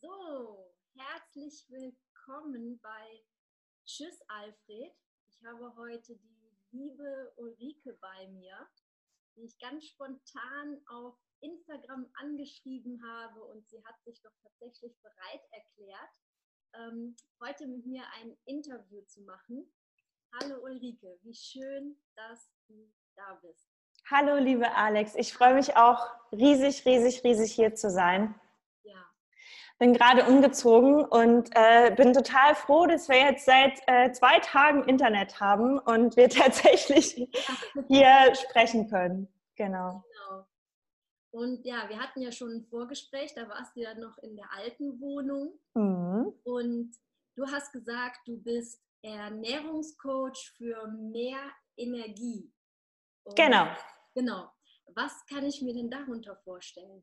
So, herzlich willkommen bei Tschüss Alfred. Ich habe heute die liebe Ulrike bei mir, die ich ganz spontan auf Instagram angeschrieben habe und sie hat sich doch tatsächlich bereit erklärt, ähm, heute mit mir ein Interview zu machen. Hallo Ulrike, wie schön, dass du da bist. Hallo liebe Alex, ich freue mich auch riesig, riesig, riesig hier zu sein. Bin gerade umgezogen und äh, bin total froh, dass wir jetzt seit äh, zwei Tagen Internet haben und wir tatsächlich hier sprechen können. Genau. genau. Und ja, wir hatten ja schon ein Vorgespräch, da warst du ja noch in der alten Wohnung. Mhm. Und du hast gesagt, du bist Ernährungscoach für mehr Energie. Und genau. Genau. Was kann ich mir denn darunter vorstellen?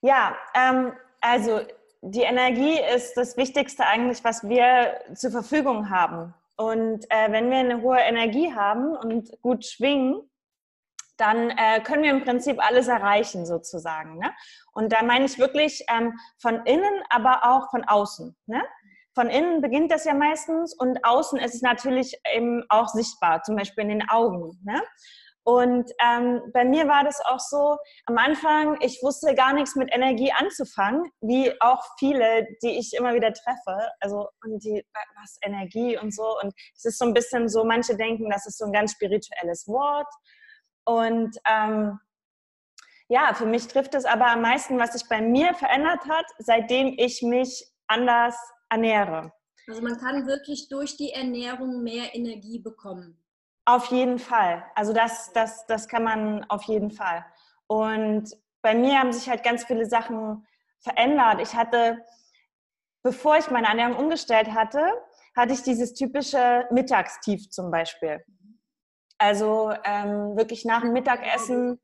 Ja, ähm, also die Energie ist das Wichtigste eigentlich, was wir zur Verfügung haben. Und äh, wenn wir eine hohe Energie haben und gut schwingen, dann äh, können wir im Prinzip alles erreichen sozusagen. Ne? Und da meine ich wirklich ähm, von innen, aber auch von außen. Ne? Von innen beginnt das ja meistens und außen ist es natürlich eben auch sichtbar, zum Beispiel in den Augen. Ne? Und ähm, bei mir war das auch so, am Anfang, ich wusste gar nichts mit Energie anzufangen, wie auch viele, die ich immer wieder treffe. Also, und die, was Energie und so. Und es ist so ein bisschen so, manche denken, das ist so ein ganz spirituelles Wort. Und ähm, ja, für mich trifft es aber am meisten, was sich bei mir verändert hat, seitdem ich mich anders ernähre. Also man kann wirklich durch die Ernährung mehr Energie bekommen. Auf jeden Fall. Also das, das, das kann man auf jeden Fall. Und bei mir haben sich halt ganz viele Sachen verändert. Ich hatte, bevor ich meine Ernährung umgestellt hatte, hatte ich dieses typische Mittagstief zum Beispiel. Also ähm, wirklich nach dem Mittagessen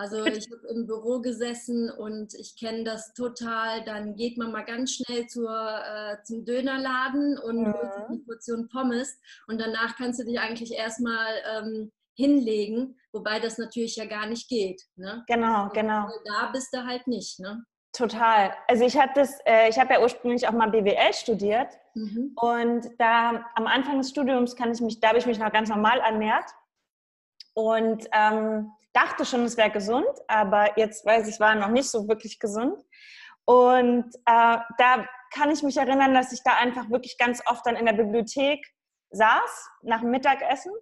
also ich habe im Büro gesessen und ich kenne das total. Dann geht man mal ganz schnell zur, äh, zum Dönerladen und mhm. holt eine Portion Pommes und danach kannst du dich eigentlich erstmal ähm, hinlegen, wobei das natürlich ja gar nicht geht. Ne? Genau, und genau. Da bist du halt nicht. Ne? Total. Also ich habe das, äh, ich habe ja ursprünglich auch mal BWL studiert mhm. und da am Anfang des Studiums kann ich mich, da habe ich mich noch ganz normal ernährt und ähm, dachte schon, es wäre gesund, aber jetzt weiß ich, war noch nicht so wirklich gesund. Und äh, da kann ich mich erinnern, dass ich da einfach wirklich ganz oft dann in der Bibliothek saß nach dem Mittagessen,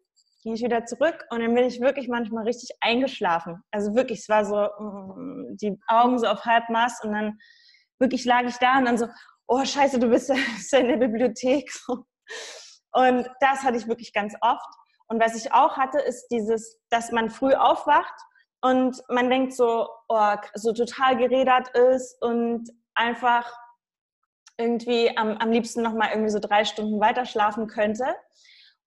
ging ich wieder zurück und dann bin ich wirklich manchmal richtig eingeschlafen. Also wirklich, es war so mm, die Augen so auf halbmast und dann wirklich lag ich da und dann so, oh scheiße, du bist ja in der Bibliothek. Und das hatte ich wirklich ganz oft. Und was ich auch hatte, ist dieses, dass man früh aufwacht und man denkt so, oh, so total gerädert ist und einfach irgendwie am, am liebsten nochmal irgendwie so drei Stunden weiter schlafen könnte.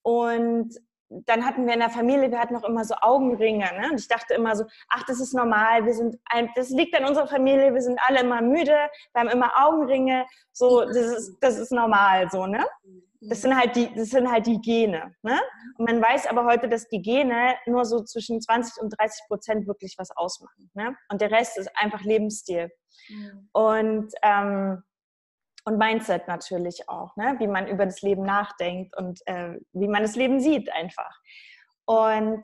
Und dann hatten wir in der Familie, wir hatten auch immer so Augenringe. Ne? Und ich dachte immer so, ach, das ist normal, wir sind ein, das liegt an unserer Familie, wir sind alle immer müde, wir haben immer Augenringe, so, das ist, das ist normal, so, ne? Das sind halt die, das sind halt die Gene. Ne? Und man weiß aber heute, dass die Gene nur so zwischen 20 und 30 Prozent wirklich was ausmachen. Ne? Und der Rest ist einfach Lebensstil. Mhm. Und, ähm, und Mindset natürlich auch, ne? wie man über das Leben nachdenkt und äh, wie man das Leben sieht einfach. Und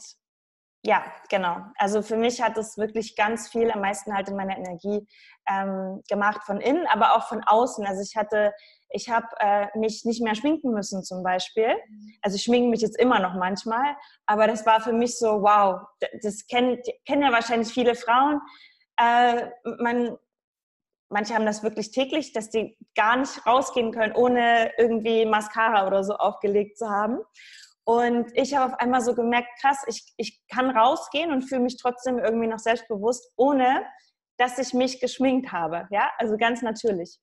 ja, genau. Also für mich hat es wirklich ganz viel, am meisten halt in meiner Energie ähm, gemacht von innen, aber auch von außen. Also ich hatte ich habe äh, mich nicht mehr schminken müssen zum Beispiel. Also ich schminke mich jetzt immer noch manchmal, aber das war für mich so, wow, das kennen, kennen ja wahrscheinlich viele Frauen. Äh, man, manche haben das wirklich täglich, dass die gar nicht rausgehen können, ohne irgendwie Mascara oder so aufgelegt zu haben. Und ich habe auf einmal so gemerkt, krass, ich, ich kann rausgehen und fühle mich trotzdem irgendwie noch selbstbewusst, ohne dass ich mich geschminkt habe. Ja, also ganz natürlich.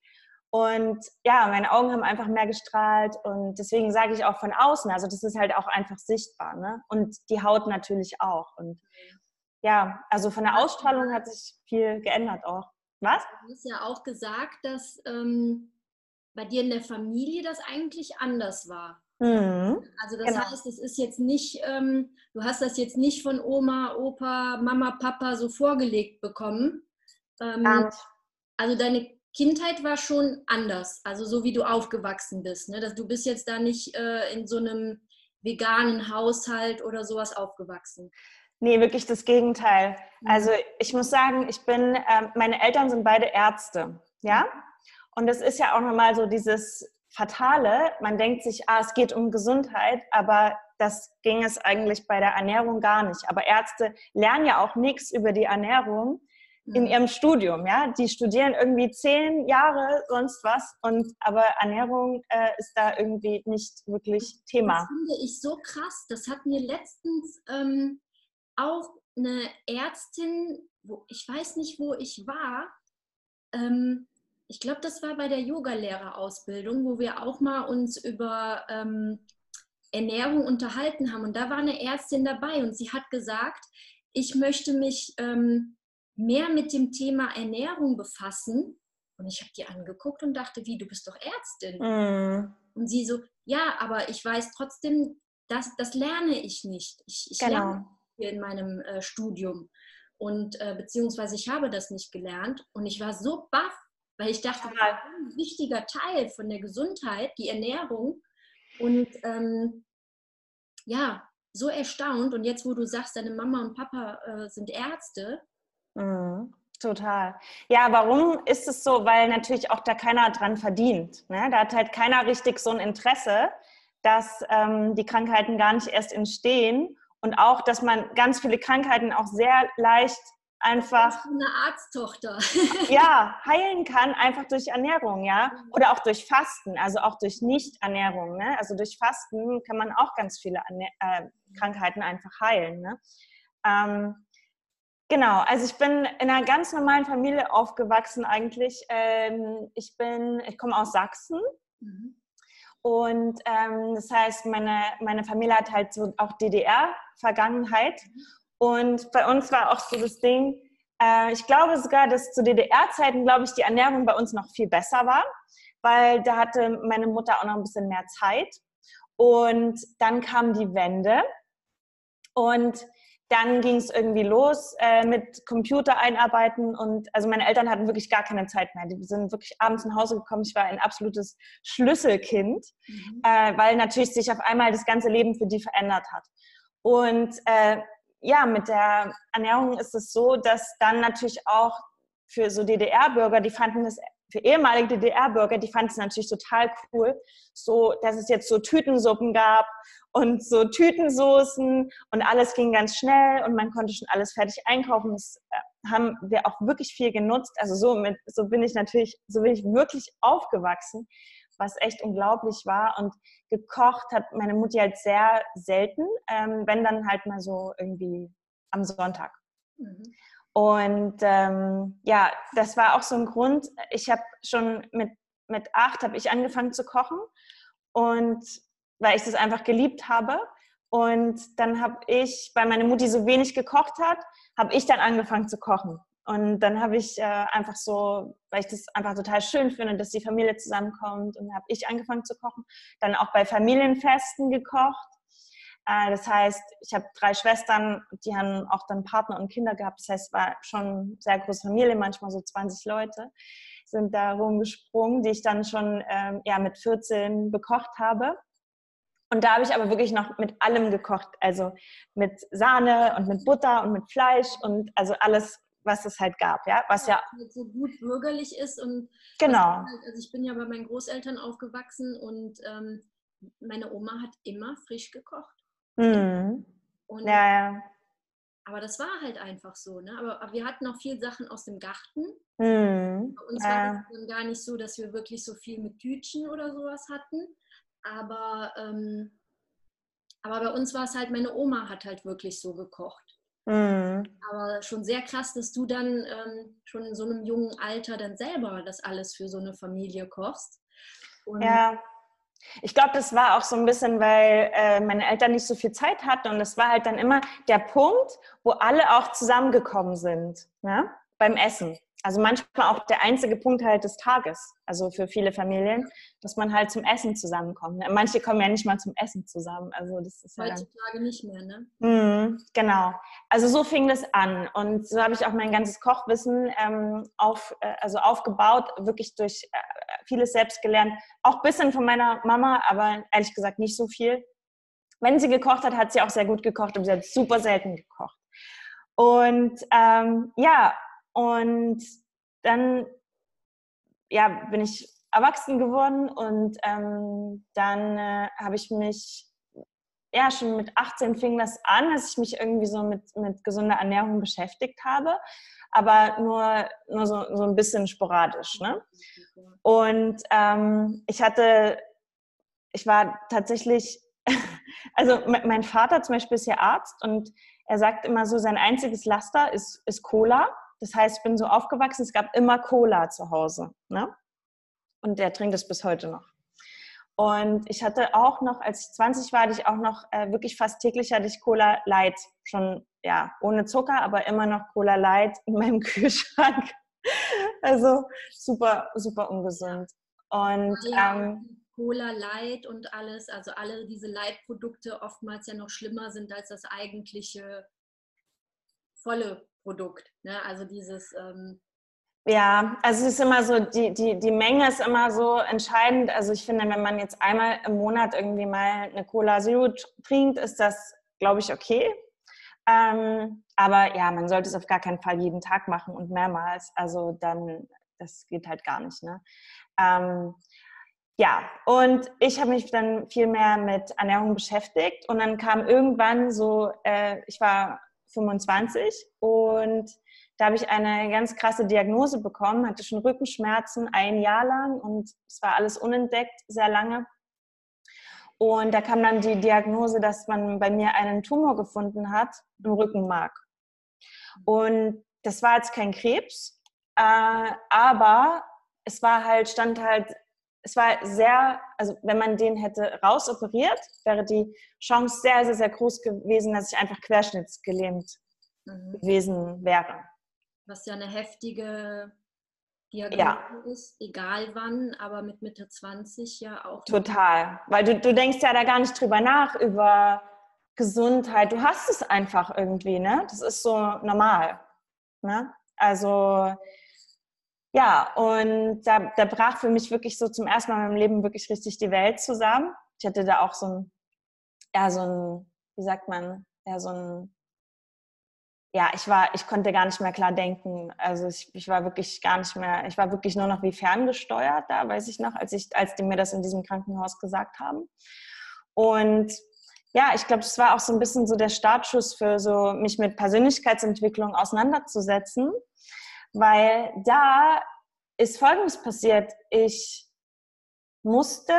Und ja, meine Augen haben einfach mehr gestrahlt und deswegen sage ich auch von außen, also das ist halt auch einfach sichtbar, ne? Und die Haut natürlich auch. Und ja, also von der Ausstrahlung hat sich viel geändert auch. Was? Du hast ja auch gesagt, dass ähm, bei dir in der Familie das eigentlich anders war. Mhm, also das genau. heißt, es ist jetzt nicht, ähm, du hast das jetzt nicht von Oma, Opa, Mama, Papa so vorgelegt bekommen. Ähm, also deine Kindheit war schon anders, also so wie du aufgewachsen bist. Ne? Dass du bist jetzt da nicht äh, in so einem veganen Haushalt oder sowas aufgewachsen. Nee, wirklich das Gegenteil. Mhm. Also ich muss sagen, ich bin, äh, meine Eltern sind beide Ärzte, ja. Mhm. Und das ist ja auch nochmal so dieses Fatale. Man denkt sich, ah, es geht um Gesundheit, aber das ging es eigentlich bei der Ernährung gar nicht. Aber Ärzte lernen ja auch nichts über die Ernährung in mhm. ihrem Studium, ja. Die studieren irgendwie zehn Jahre sonst was und aber Ernährung äh, ist da irgendwie nicht wirklich Thema. Das finde ich so krass. Das hat mir letztens ähm, auch eine Ärztin, wo ich weiß nicht, wo ich war. Ähm, ich glaube, das war bei der Yogalehrerausbildung, wo wir auch mal uns über ähm, Ernährung unterhalten haben. Und da war eine Ärztin dabei und sie hat gesagt, ich möchte mich ähm, mehr mit dem Thema Ernährung befassen. Und ich habe die angeguckt und dachte, wie, du bist doch Ärztin. Mm. Und sie so, ja, aber ich weiß trotzdem, das, das lerne ich nicht. Ich, ich genau. lerne hier in meinem äh, Studium. Und äh, beziehungsweise ich habe das nicht gelernt. Und ich war so baff, weil ich dachte, das ist ein wichtiger Teil von der Gesundheit, die Ernährung. Und ähm, ja, so erstaunt. Und jetzt, wo du sagst, deine Mama und Papa äh, sind Ärzte, Mhm, total. Ja, warum ist es so? Weil natürlich auch da keiner dran verdient. Ne? Da hat halt keiner richtig so ein Interesse, dass ähm, die Krankheiten gar nicht erst entstehen und auch, dass man ganz viele Krankheiten auch sehr leicht einfach eine Arzttochter ja heilen kann einfach durch Ernährung ja oder auch durch Fasten also auch durch Nicht-Ernährung ne? also durch Fasten kann man auch ganz viele äh, Krankheiten einfach heilen ne? ähm, Genau, also ich bin in einer ganz normalen Familie aufgewachsen eigentlich. Ähm, ich bin, ich komme aus Sachsen. Mhm. Und ähm, das heißt, meine, meine Familie hat halt so auch DDR-Vergangenheit. Mhm. Und bei uns war auch so das Ding, äh, ich glaube sogar, dass zu DDR-Zeiten, glaube ich, die Ernährung bei uns noch viel besser war, weil da hatte meine Mutter auch noch ein bisschen mehr Zeit. Und dann kam die Wende. Und dann ging es irgendwie los äh, mit Computer einarbeiten und also meine Eltern hatten wirklich gar keine Zeit mehr. Die sind wirklich abends nach Hause gekommen. Ich war ein absolutes Schlüsselkind, mhm. äh, weil natürlich sich auf einmal das ganze Leben für die verändert hat. Und äh, ja, mit der Ernährung ist es so, dass dann natürlich auch für so DDR-Bürger, die fanden es für ehemalige DDR-Bürger, die fanden es natürlich total cool, so dass es jetzt so Tütensuppen gab und so Tütensoßen und alles ging ganz schnell und man konnte schon alles fertig einkaufen. Das äh, haben wir auch wirklich viel genutzt. Also so, mit, so bin ich natürlich, so bin ich wirklich aufgewachsen, was echt unglaublich war. Und gekocht hat meine Mutti halt sehr selten, ähm, wenn dann halt mal so irgendwie am Sonntag. Mhm. Und ähm, ja, das war auch so ein Grund. Ich habe schon mit, mit acht habe ich angefangen zu kochen und weil ich das einfach geliebt habe. Und dann habe ich, weil meine Mutti so wenig gekocht hat, habe ich dann angefangen zu kochen. Und dann habe ich äh, einfach so, weil ich das einfach total schön finde, dass die Familie zusammenkommt, und habe ich angefangen zu kochen. Dann auch bei Familienfesten gekocht. Äh, das heißt, ich habe drei Schwestern, die haben auch dann Partner und Kinder gehabt. Das heißt, es war schon sehr große Familie, manchmal so 20 Leute sind da rumgesprungen, die ich dann schon ähm, ja, mit 14 bekocht habe. Und da habe ich aber wirklich noch mit allem gekocht. Also mit Sahne und mit Butter und mit Fleisch und also alles, was es halt gab, ja. Was ja, ja so gut bürgerlich ist und genau. Halt, also ich bin ja bei meinen Großeltern aufgewachsen und ähm, meine Oma hat immer frisch gekocht. Mhm. Und, ja, ja. Aber das war halt einfach so, ne? Aber, aber wir hatten auch viel Sachen aus dem Garten. Mhm. Bei uns ja. war es dann gar nicht so, dass wir wirklich so viel mit Tütchen oder sowas hatten. Aber, ähm, aber bei uns war es halt, meine Oma hat halt wirklich so gekocht. Mhm. Aber schon sehr krass, dass du dann ähm, schon in so einem jungen Alter dann selber das alles für so eine Familie kochst. Und ja. Ich glaube, das war auch so ein bisschen, weil äh, meine Eltern nicht so viel Zeit hatten und es war halt dann immer der Punkt, wo alle auch zusammengekommen sind ne? Beim Essen. also manchmal auch der einzige Punkt halt des Tages, also für viele Familien, dass man halt zum Essen zusammenkommt. Manche kommen ja nicht mal zum Essen zusammen. Also das ist ja Heutzutage nicht mehr, ne? Mh, genau. Also so fing das an und so habe ich auch mein ganzes Kochwissen ähm, auf, äh, also aufgebaut, wirklich durch äh, vieles selbst gelernt, auch ein bisschen von meiner Mama, aber ehrlich gesagt nicht so viel. Wenn sie gekocht hat, hat sie auch sehr gut gekocht, aber sie hat super selten gekocht. Und ähm, ja, und dann ja, bin ich erwachsen geworden und ähm, dann äh, habe ich mich, ja, schon mit 18 fing das an, dass ich mich irgendwie so mit, mit gesunder Ernährung beschäftigt habe, aber nur, nur so, so ein bisschen sporadisch. Ne? Und ähm, ich hatte, ich war tatsächlich, also mein Vater zum Beispiel ist ja Arzt und er sagt immer so, sein einziges Laster ist, ist Cola. Das heißt, ich bin so aufgewachsen, es gab immer Cola zu Hause. Ne? Und der trinkt es bis heute noch. Und ich hatte auch noch, als ich 20 war, hatte ich auch noch äh, wirklich fast täglich hatte ich Cola Light. Schon, ja, ohne Zucker, aber immer noch Cola Light in meinem Kühlschrank. also super, super ungesund. Und ja. ähm, Cola Light und alles, also alle diese Light-Produkte oftmals ja noch schlimmer sind als das eigentliche volle Produkt. Ne? Also dieses. Ähm ja, also es ist immer so, die, die, die Menge ist immer so entscheidend. Also ich finde, wenn man jetzt einmal im Monat irgendwie mal eine Cola Zero trinkt, ist das, glaube ich, okay. Ähm, aber ja, man sollte es auf gar keinen Fall jeden Tag machen und mehrmals. Also dann, das geht halt gar nicht. Ne? Ähm, ja, und ich habe mich dann viel mehr mit Ernährung beschäftigt und dann kam irgendwann so, äh, ich war 25 und da habe ich eine ganz krasse Diagnose bekommen, hatte schon Rückenschmerzen ein Jahr lang und es war alles unentdeckt, sehr lange. Und da kam dann die Diagnose, dass man bei mir einen Tumor gefunden hat im Rückenmark. Und das war jetzt kein Krebs, äh, aber es war halt, stand halt es war sehr, also wenn man den hätte rausoperiert, wäre die Chance sehr, sehr, sehr groß gewesen, dass ich einfach querschnittsgelähmt mhm. gewesen wäre. Was ja eine heftige Diagnose ja. ist, egal wann, aber mit Mitte 20 ja auch. Total, weil du, du denkst ja da gar nicht drüber nach, über Gesundheit. Du hast es einfach irgendwie, ne? Das ist so normal. Ne? Also ja, und da, da brach für mich wirklich so zum ersten Mal in meinem Leben wirklich richtig die Welt zusammen. Ich hatte da auch so ein, ja, so ein, wie sagt man, ja, so ein, ja, ich war, ich konnte gar nicht mehr klar denken. Also ich, ich war wirklich gar nicht mehr, ich war wirklich nur noch wie ferngesteuert da, weiß ich noch, als ich, als die mir das in diesem Krankenhaus gesagt haben. Und ja, ich glaube, das war auch so ein bisschen so der Startschuss für so, mich mit Persönlichkeitsentwicklung auseinanderzusetzen weil da ist Folgendes passiert. Ich musste,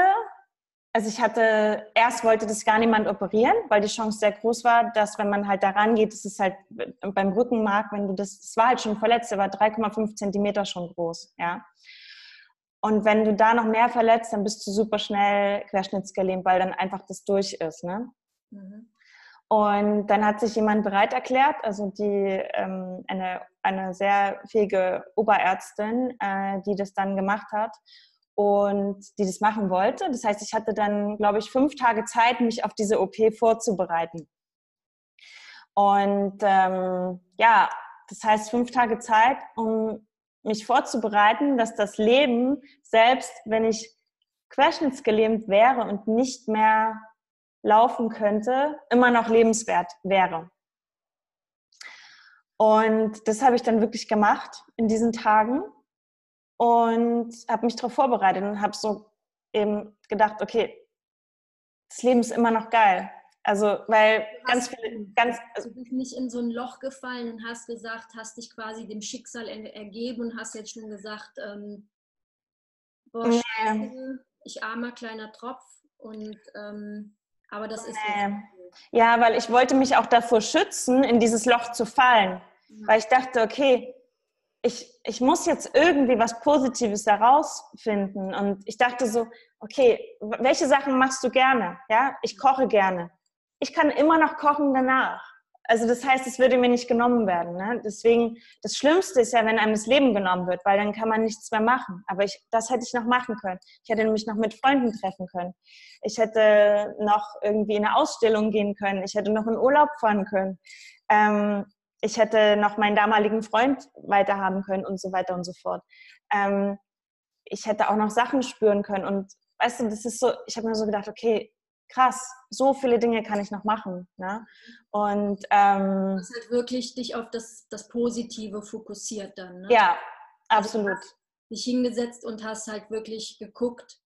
also ich hatte, erst wollte das gar niemand operieren, weil die Chance sehr groß war, dass wenn man halt da rangeht, das ist halt beim Rückenmark, wenn du das, das war halt schon verletzt, der war 3,5 Zentimeter schon groß, ja. Und wenn du da noch mehr verletzt, dann bist du super schnell querschnittsgelähmt, weil dann einfach das durch ist, ne? Mhm. Und dann hat sich jemand bereit erklärt, also die, ähm, eine, eine sehr fähige Oberärztin, äh, die das dann gemacht hat und die das machen wollte. Das heißt, ich hatte dann, glaube ich, fünf Tage Zeit, mich auf diese OP vorzubereiten. Und ähm, ja, das heißt fünf Tage Zeit, um mich vorzubereiten, dass das Leben, selbst wenn ich querschnittsgelähmt wäre und nicht mehr laufen könnte, immer noch lebenswert wäre. Und das habe ich dann wirklich gemacht in diesen Tagen und habe mich darauf vorbereitet und habe so eben gedacht, okay, das Leben ist immer noch geil. Also, weil ganz viele, ganz. Also du bist nicht in so ein Loch gefallen und hast gesagt, hast dich quasi dem Schicksal ergeben und hast jetzt schon gesagt, ähm, boah, nee. ich armer kleiner Tropf und ähm, aber das ist. Nee. Ja, weil ich wollte mich auch davor schützen, in dieses Loch zu fallen. Ja. Weil ich dachte, okay, ich, ich muss jetzt irgendwie was Positives herausfinden. Und ich dachte so, okay, welche Sachen machst du gerne? Ja, ich koche gerne. Ich kann immer noch kochen danach. Also das heißt, es würde mir nicht genommen werden. Ne? Deswegen, das Schlimmste ist ja, wenn einem das Leben genommen wird, weil dann kann man nichts mehr machen. Aber ich, das hätte ich noch machen können. Ich hätte mich noch mit Freunden treffen können. Ich hätte noch irgendwie in eine Ausstellung gehen können. Ich hätte noch in Urlaub fahren können. Ähm, ich hätte noch meinen damaligen Freund weiterhaben können und so weiter und so fort. Ähm, ich hätte auch noch Sachen spüren können. Und weißt du, das ist so, ich habe mir so gedacht, okay, krass, so viele Dinge kann ich noch machen. Ne? Und ähm, du hast halt wirklich dich auf das, das Positive fokussiert dann. Ne? Ja, also absolut. Also dich hingesetzt und hast halt wirklich geguckt,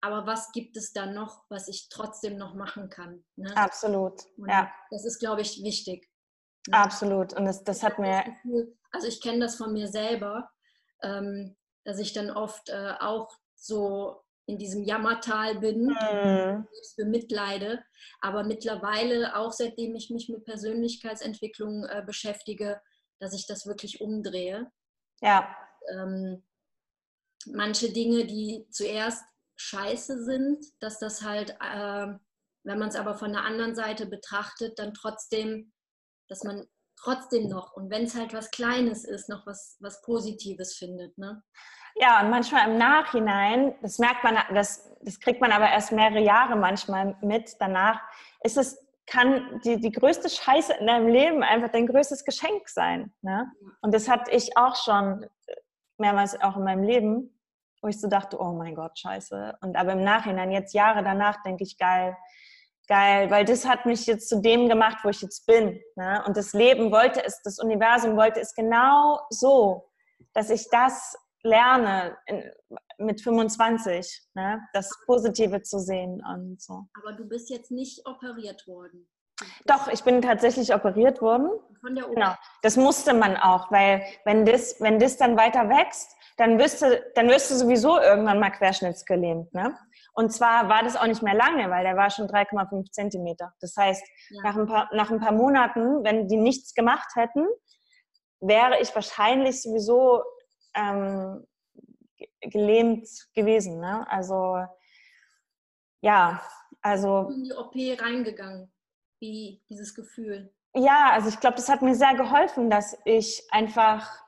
aber was gibt es da noch, was ich trotzdem noch machen kann? Ne? Absolut, und ja. Das ist, glaube ich, wichtig. Ne? Absolut. Und das, das hat mir. Das also ich kenne das von mir selber, ähm, dass ich dann oft äh, auch so in diesem Jammertal bin, mhm. bemitleide. Aber mittlerweile, auch seitdem ich mich mit Persönlichkeitsentwicklung äh, beschäftige, dass ich das wirklich umdrehe. Ja. Ähm, manche Dinge, die zuerst scheiße sind, dass das halt, äh, wenn man es aber von der anderen Seite betrachtet, dann trotzdem, dass man trotzdem noch, und wenn es halt was Kleines ist, noch was, was Positives findet. Ne? Ja, und manchmal im Nachhinein, das merkt man, das, das kriegt man aber erst mehrere Jahre manchmal mit danach, ist es, kann die, die größte Scheiße in deinem Leben einfach dein größtes Geschenk sein. Ne? Und das hatte ich auch schon mehrmals auch in meinem Leben, wo ich so dachte, oh mein Gott, scheiße. Und aber im Nachhinein, jetzt Jahre danach, denke ich, geil, geil, weil das hat mich jetzt zu dem gemacht, wo ich jetzt bin. Ne? Und das Leben wollte es, das Universum wollte es genau so, dass ich das lerne in, mit 25, ne? das Positive zu sehen und so. Aber du bist jetzt nicht operiert worden. Doch, ich bin tatsächlich operiert worden. Von der Ober genau. Das musste man auch, weil wenn das, wenn das dann weiter wächst, dann wirst du, dann wirst du sowieso irgendwann mal querschnittsgelähmt. Ne? Und zwar war das auch nicht mehr lange, weil der war schon 3,5 Zentimeter. Das heißt, ja. nach, ein paar, nach ein paar Monaten, wenn die nichts gemacht hätten, wäre ich wahrscheinlich sowieso ähm, gelähmt gewesen. Ne? Also ja, also. In die OP reingegangen, wie dieses Gefühl. Ja, also ich glaube, das hat mir sehr geholfen, dass ich einfach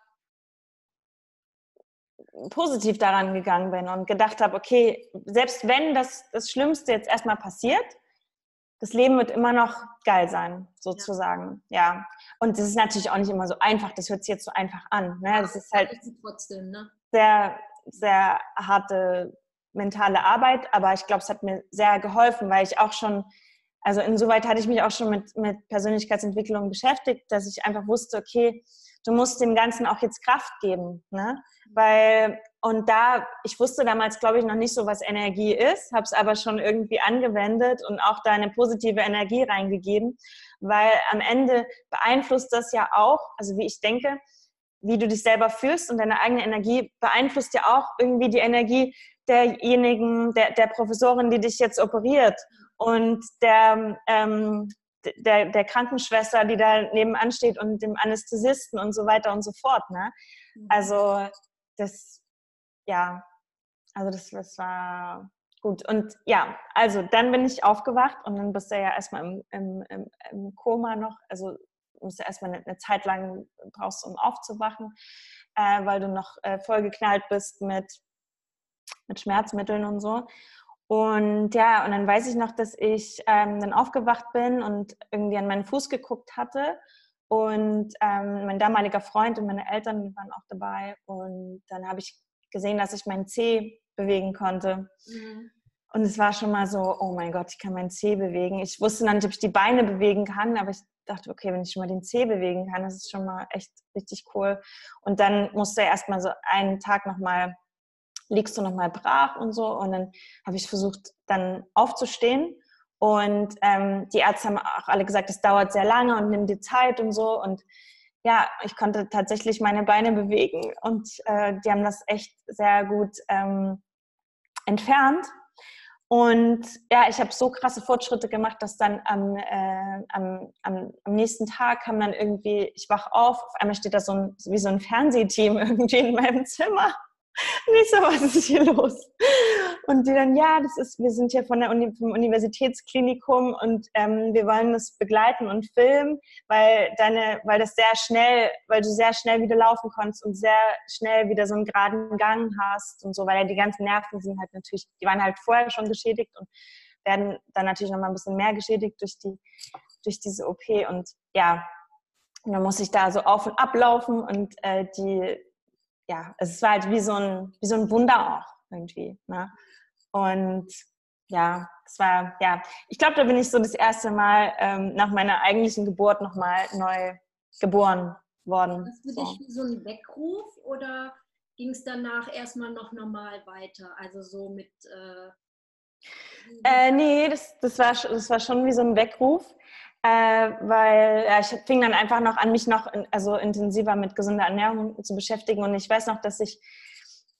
positiv daran gegangen bin und gedacht habe, okay, selbst wenn das, das Schlimmste jetzt erstmal passiert, das Leben wird immer noch geil sein, sozusagen. Ja. ja. Und das ist natürlich auch nicht immer so einfach. Das hört sich jetzt so einfach an. Ne? Das ist halt trotzdem, ne? sehr, sehr harte mentale Arbeit, aber ich glaube, es hat mir sehr geholfen, weil ich auch schon, also insoweit hatte ich mich auch schon mit, mit Persönlichkeitsentwicklung beschäftigt, dass ich einfach wusste, okay, du musst dem Ganzen auch jetzt Kraft geben. Ne? Weil, und da, ich wusste damals, glaube ich, noch nicht so, was Energie ist, habe es aber schon irgendwie angewendet und auch da eine positive Energie reingegeben, weil am Ende beeinflusst das ja auch, also wie ich denke, wie du dich selber fühlst und deine eigene Energie beeinflusst ja auch irgendwie die Energie derjenigen, der, der Professorin, die dich jetzt operiert und der, ähm, der, der Krankenschwester, die da nebenan steht und dem Anästhesisten und so weiter und so fort. Ne? Mhm. Also das, ja, also das, das war gut. Und ja, also dann bin ich aufgewacht und dann bist du ja erstmal im, im, im, im Koma noch, also musst du erstmal eine, eine Zeit lang brauchst, um aufzuwachen, äh, weil du noch äh, vollgeknallt bist mit, mit Schmerzmitteln und so. Und ja, und dann weiß ich noch, dass ich ähm, dann aufgewacht bin und irgendwie an meinen Fuß geguckt hatte. Und ähm, mein damaliger Freund und meine Eltern waren auch dabei. Und dann habe ich gesehen, dass ich meinen Zeh bewegen konnte. Mhm. Und es war schon mal so, oh mein Gott, ich kann meinen Zeh bewegen. Ich wusste dann nicht, ob ich die Beine bewegen kann, aber ich dachte, okay, wenn ich schon mal den Zeh bewegen kann, das ist schon mal echt richtig cool. Und dann musste er erst mal so einen Tag nochmal liegst du nochmal brach und so. Und dann habe ich versucht, dann aufzustehen. Und ähm, die Ärzte haben auch alle gesagt, es dauert sehr lange und nimm dir Zeit und so. Und ja, ich konnte tatsächlich meine Beine bewegen und äh, die haben das echt sehr gut ähm, entfernt. Und ja, ich habe so krasse Fortschritte gemacht, dass dann am, äh, am, am, am, nächsten Tag kam dann irgendwie, ich wach auf, auf einmal steht da so ein, wie so ein Fernsehteam irgendwie in meinem Zimmer. Nicht so, was ist hier los? Und die dann, ja, das ist, wir sind hier von der Uni, vom Universitätsklinikum und ähm, wir wollen das begleiten und filmen, weil deine, weil das sehr schnell, weil du sehr schnell wieder laufen konntest und sehr schnell wieder so einen geraden Gang hast und so, weil ja die ganzen Nerven sind halt natürlich, die waren halt vorher schon geschädigt und werden dann natürlich noch mal ein bisschen mehr geschädigt durch die, durch diese OP und ja, und dann muss ich da so auf und ablaufen und äh, die, ja, es war halt wie so ein, wie so ein Wunder auch irgendwie. Ne? Und ja, es war, ja, ich glaube, da bin ich so das erste Mal ähm, nach meiner eigentlichen Geburt nochmal neu geboren worden. War das für dich wie so ein Weckruf oder ging es danach erstmal noch normal weiter? Also so mit. Äh, äh, nee, das, das, war, das war schon wie so ein Weckruf. Äh, weil ja, ich fing dann einfach noch an, mich noch in, also intensiver mit gesunder Ernährung zu beschäftigen. Und ich weiß noch, dass ich,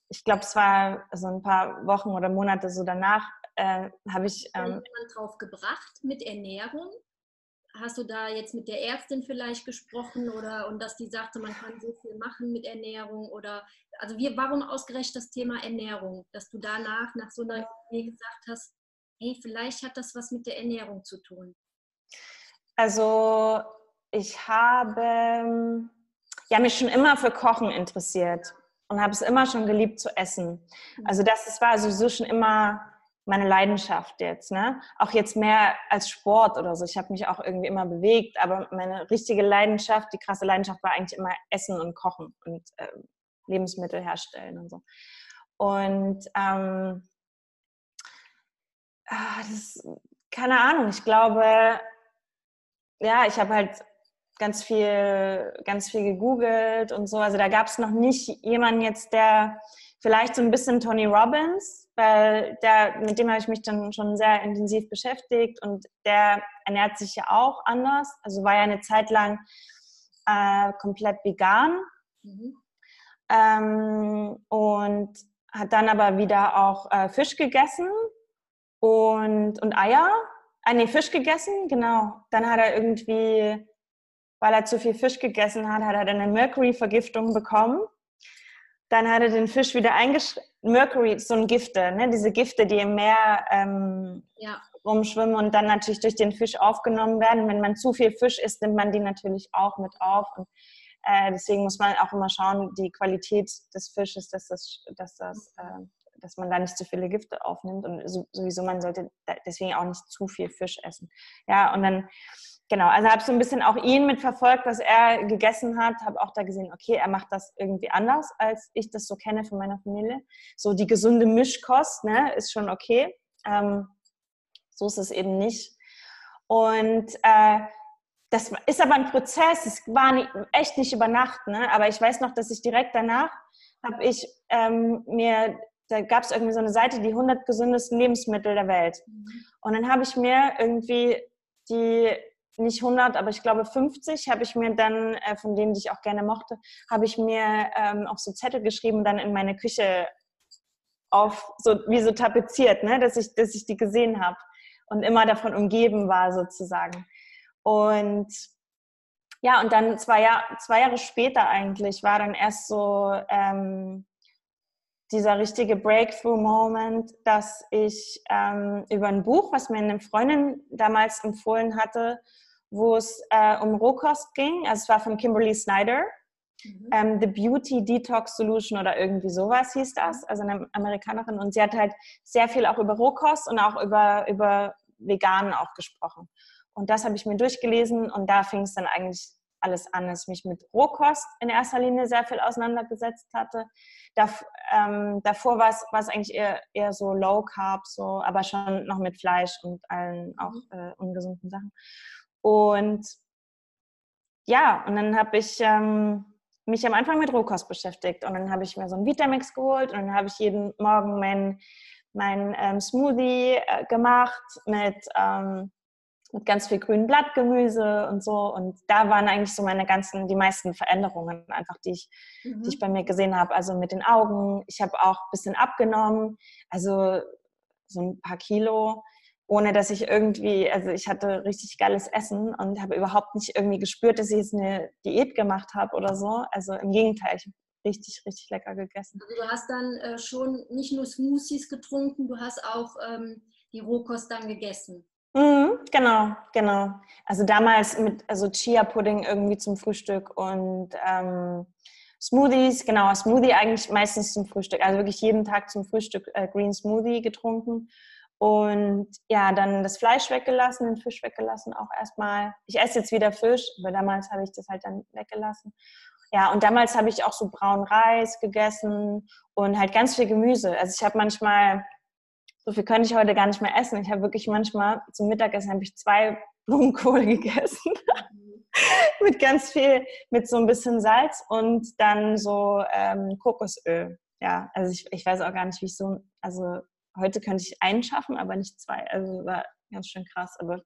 ich glaube, es war so ein paar Wochen oder Monate so danach, äh, habe ich. Ähm, jemand drauf gebracht mit Ernährung? Hast du da jetzt mit der Ärztin vielleicht gesprochen oder und dass die sagte, man kann so viel machen mit Ernährung oder also wir, warum ausgerechnet das Thema Ernährung, dass du danach nach so einer Idee gesagt hast, hey, vielleicht hat das was mit der Ernährung zu tun? Also ich habe ja, mich schon immer für Kochen interessiert und habe es immer schon geliebt zu essen. Also das, das war sowieso schon immer meine Leidenschaft jetzt. Ne? Auch jetzt mehr als Sport oder so. Ich habe mich auch irgendwie immer bewegt, aber meine richtige Leidenschaft, die krasse Leidenschaft war eigentlich immer Essen und Kochen und äh, Lebensmittel herstellen und so. Und ähm, ah, das, keine Ahnung, ich glaube, ja, ich habe halt ganz viel, ganz viel gegoogelt und so. Also da gab es noch nicht jemanden jetzt, der vielleicht so ein bisschen Tony Robbins, weil der, mit dem habe ich mich dann schon sehr intensiv beschäftigt und der ernährt sich ja auch anders. Also war ja eine Zeit lang äh, komplett vegan mhm. ähm, und hat dann aber wieder auch äh, Fisch gegessen und, und Eier Ah, nee, Fisch gegessen, genau. Dann hat er irgendwie, weil er zu viel Fisch gegessen hat, hat er dann eine Mercury-Vergiftung bekommen. Dann hat er den Fisch wieder eingeschrieben. Mercury, so ein Gifte, ne? diese Gifte, die im Meer ähm, ja. rumschwimmen und dann natürlich durch den Fisch aufgenommen werden. Wenn man zu viel Fisch isst, nimmt man die natürlich auch mit auf. Und äh, deswegen muss man auch immer schauen, die Qualität des Fisches, dass das, dass das äh, dass man da nicht zu viele Gifte aufnimmt und sowieso man sollte deswegen auch nicht zu viel Fisch essen. Ja, und dann, genau, also habe so ein bisschen auch ihn mitverfolgt, was er gegessen hat, habe auch da gesehen, okay, er macht das irgendwie anders, als ich das so kenne von meiner Familie. So die gesunde Mischkost, ne, ist schon okay. Ähm, so ist es eben nicht. Und äh, das ist aber ein Prozess, es war nicht, echt nicht über Nacht, ne? aber ich weiß noch, dass ich direkt danach habe ich ähm, mir da gab es irgendwie so eine Seite, die 100 gesündesten Lebensmittel der Welt. Mhm. Und dann habe ich mir irgendwie die, nicht 100, aber ich glaube 50, habe ich mir dann, äh, von denen, die ich auch gerne mochte, habe ich mir ähm, auf so Zettel geschrieben, dann in meine Küche auf, so wie so tapeziert, ne? dass, ich, dass ich die gesehen habe und immer davon umgeben war sozusagen. Und ja, und dann zwei, Jahr, zwei Jahre später eigentlich war dann erst so, ähm, dieser richtige Breakthrough-Moment, dass ich ähm, über ein Buch, was mir eine Freundin damals empfohlen hatte, wo es äh, um Rohkost ging, also es war von Kimberly Snyder, mhm. ähm, The Beauty Detox Solution oder irgendwie sowas hieß das, also eine Amerikanerin und sie hat halt sehr viel auch über Rohkost und auch über, über Veganen auch gesprochen. Und das habe ich mir durchgelesen und da fing es dann eigentlich alles an, dass ich mich mit Rohkost in erster Linie sehr viel auseinandergesetzt hatte. Dav ähm, davor war es eigentlich eher, eher so Low Carb, so, aber schon noch mit Fleisch und allen auch mhm. äh, ungesunden Sachen. Und ja, und dann habe ich ähm, mich am Anfang mit Rohkost beschäftigt und dann habe ich mir so einen Vitamix geholt und dann habe ich jeden Morgen meinen mein, ähm, Smoothie äh, gemacht mit ähm, mit ganz viel grünen Blattgemüse und so. Und da waren eigentlich so meine ganzen, die meisten Veränderungen einfach, die ich, mhm. die ich bei mir gesehen habe. Also mit den Augen. Ich habe auch ein bisschen abgenommen, also so ein paar Kilo, ohne dass ich irgendwie, also ich hatte richtig geiles Essen und habe überhaupt nicht irgendwie gespürt, dass ich jetzt eine Diät gemacht habe oder so. Also im Gegenteil, ich habe richtig, richtig lecker gegessen. Also du hast dann äh, schon nicht nur Smoothies getrunken, du hast auch ähm, die Rohkost dann gegessen. Mhm, genau, genau. Also damals mit also Chia-Pudding irgendwie zum Frühstück und ähm, Smoothies, genau, Smoothie eigentlich meistens zum Frühstück. Also wirklich jeden Tag zum Frühstück äh, Green Smoothie getrunken. Und ja, dann das Fleisch weggelassen, den Fisch weggelassen auch erstmal. Ich esse jetzt wieder Fisch, aber damals habe ich das halt dann weggelassen. Ja, und damals habe ich auch so braunen Reis gegessen und halt ganz viel Gemüse. Also ich habe manchmal, so viel könnte ich heute gar nicht mehr essen. Ich habe wirklich manchmal zum Mittagessen habe ich zwei Blumenkohl gegessen. mit ganz viel, mit so ein bisschen Salz und dann so ähm, Kokosöl. Ja, also ich, ich weiß auch gar nicht, wie ich so, also heute könnte ich einen schaffen, aber nicht zwei. Also war ganz schön krass. Aber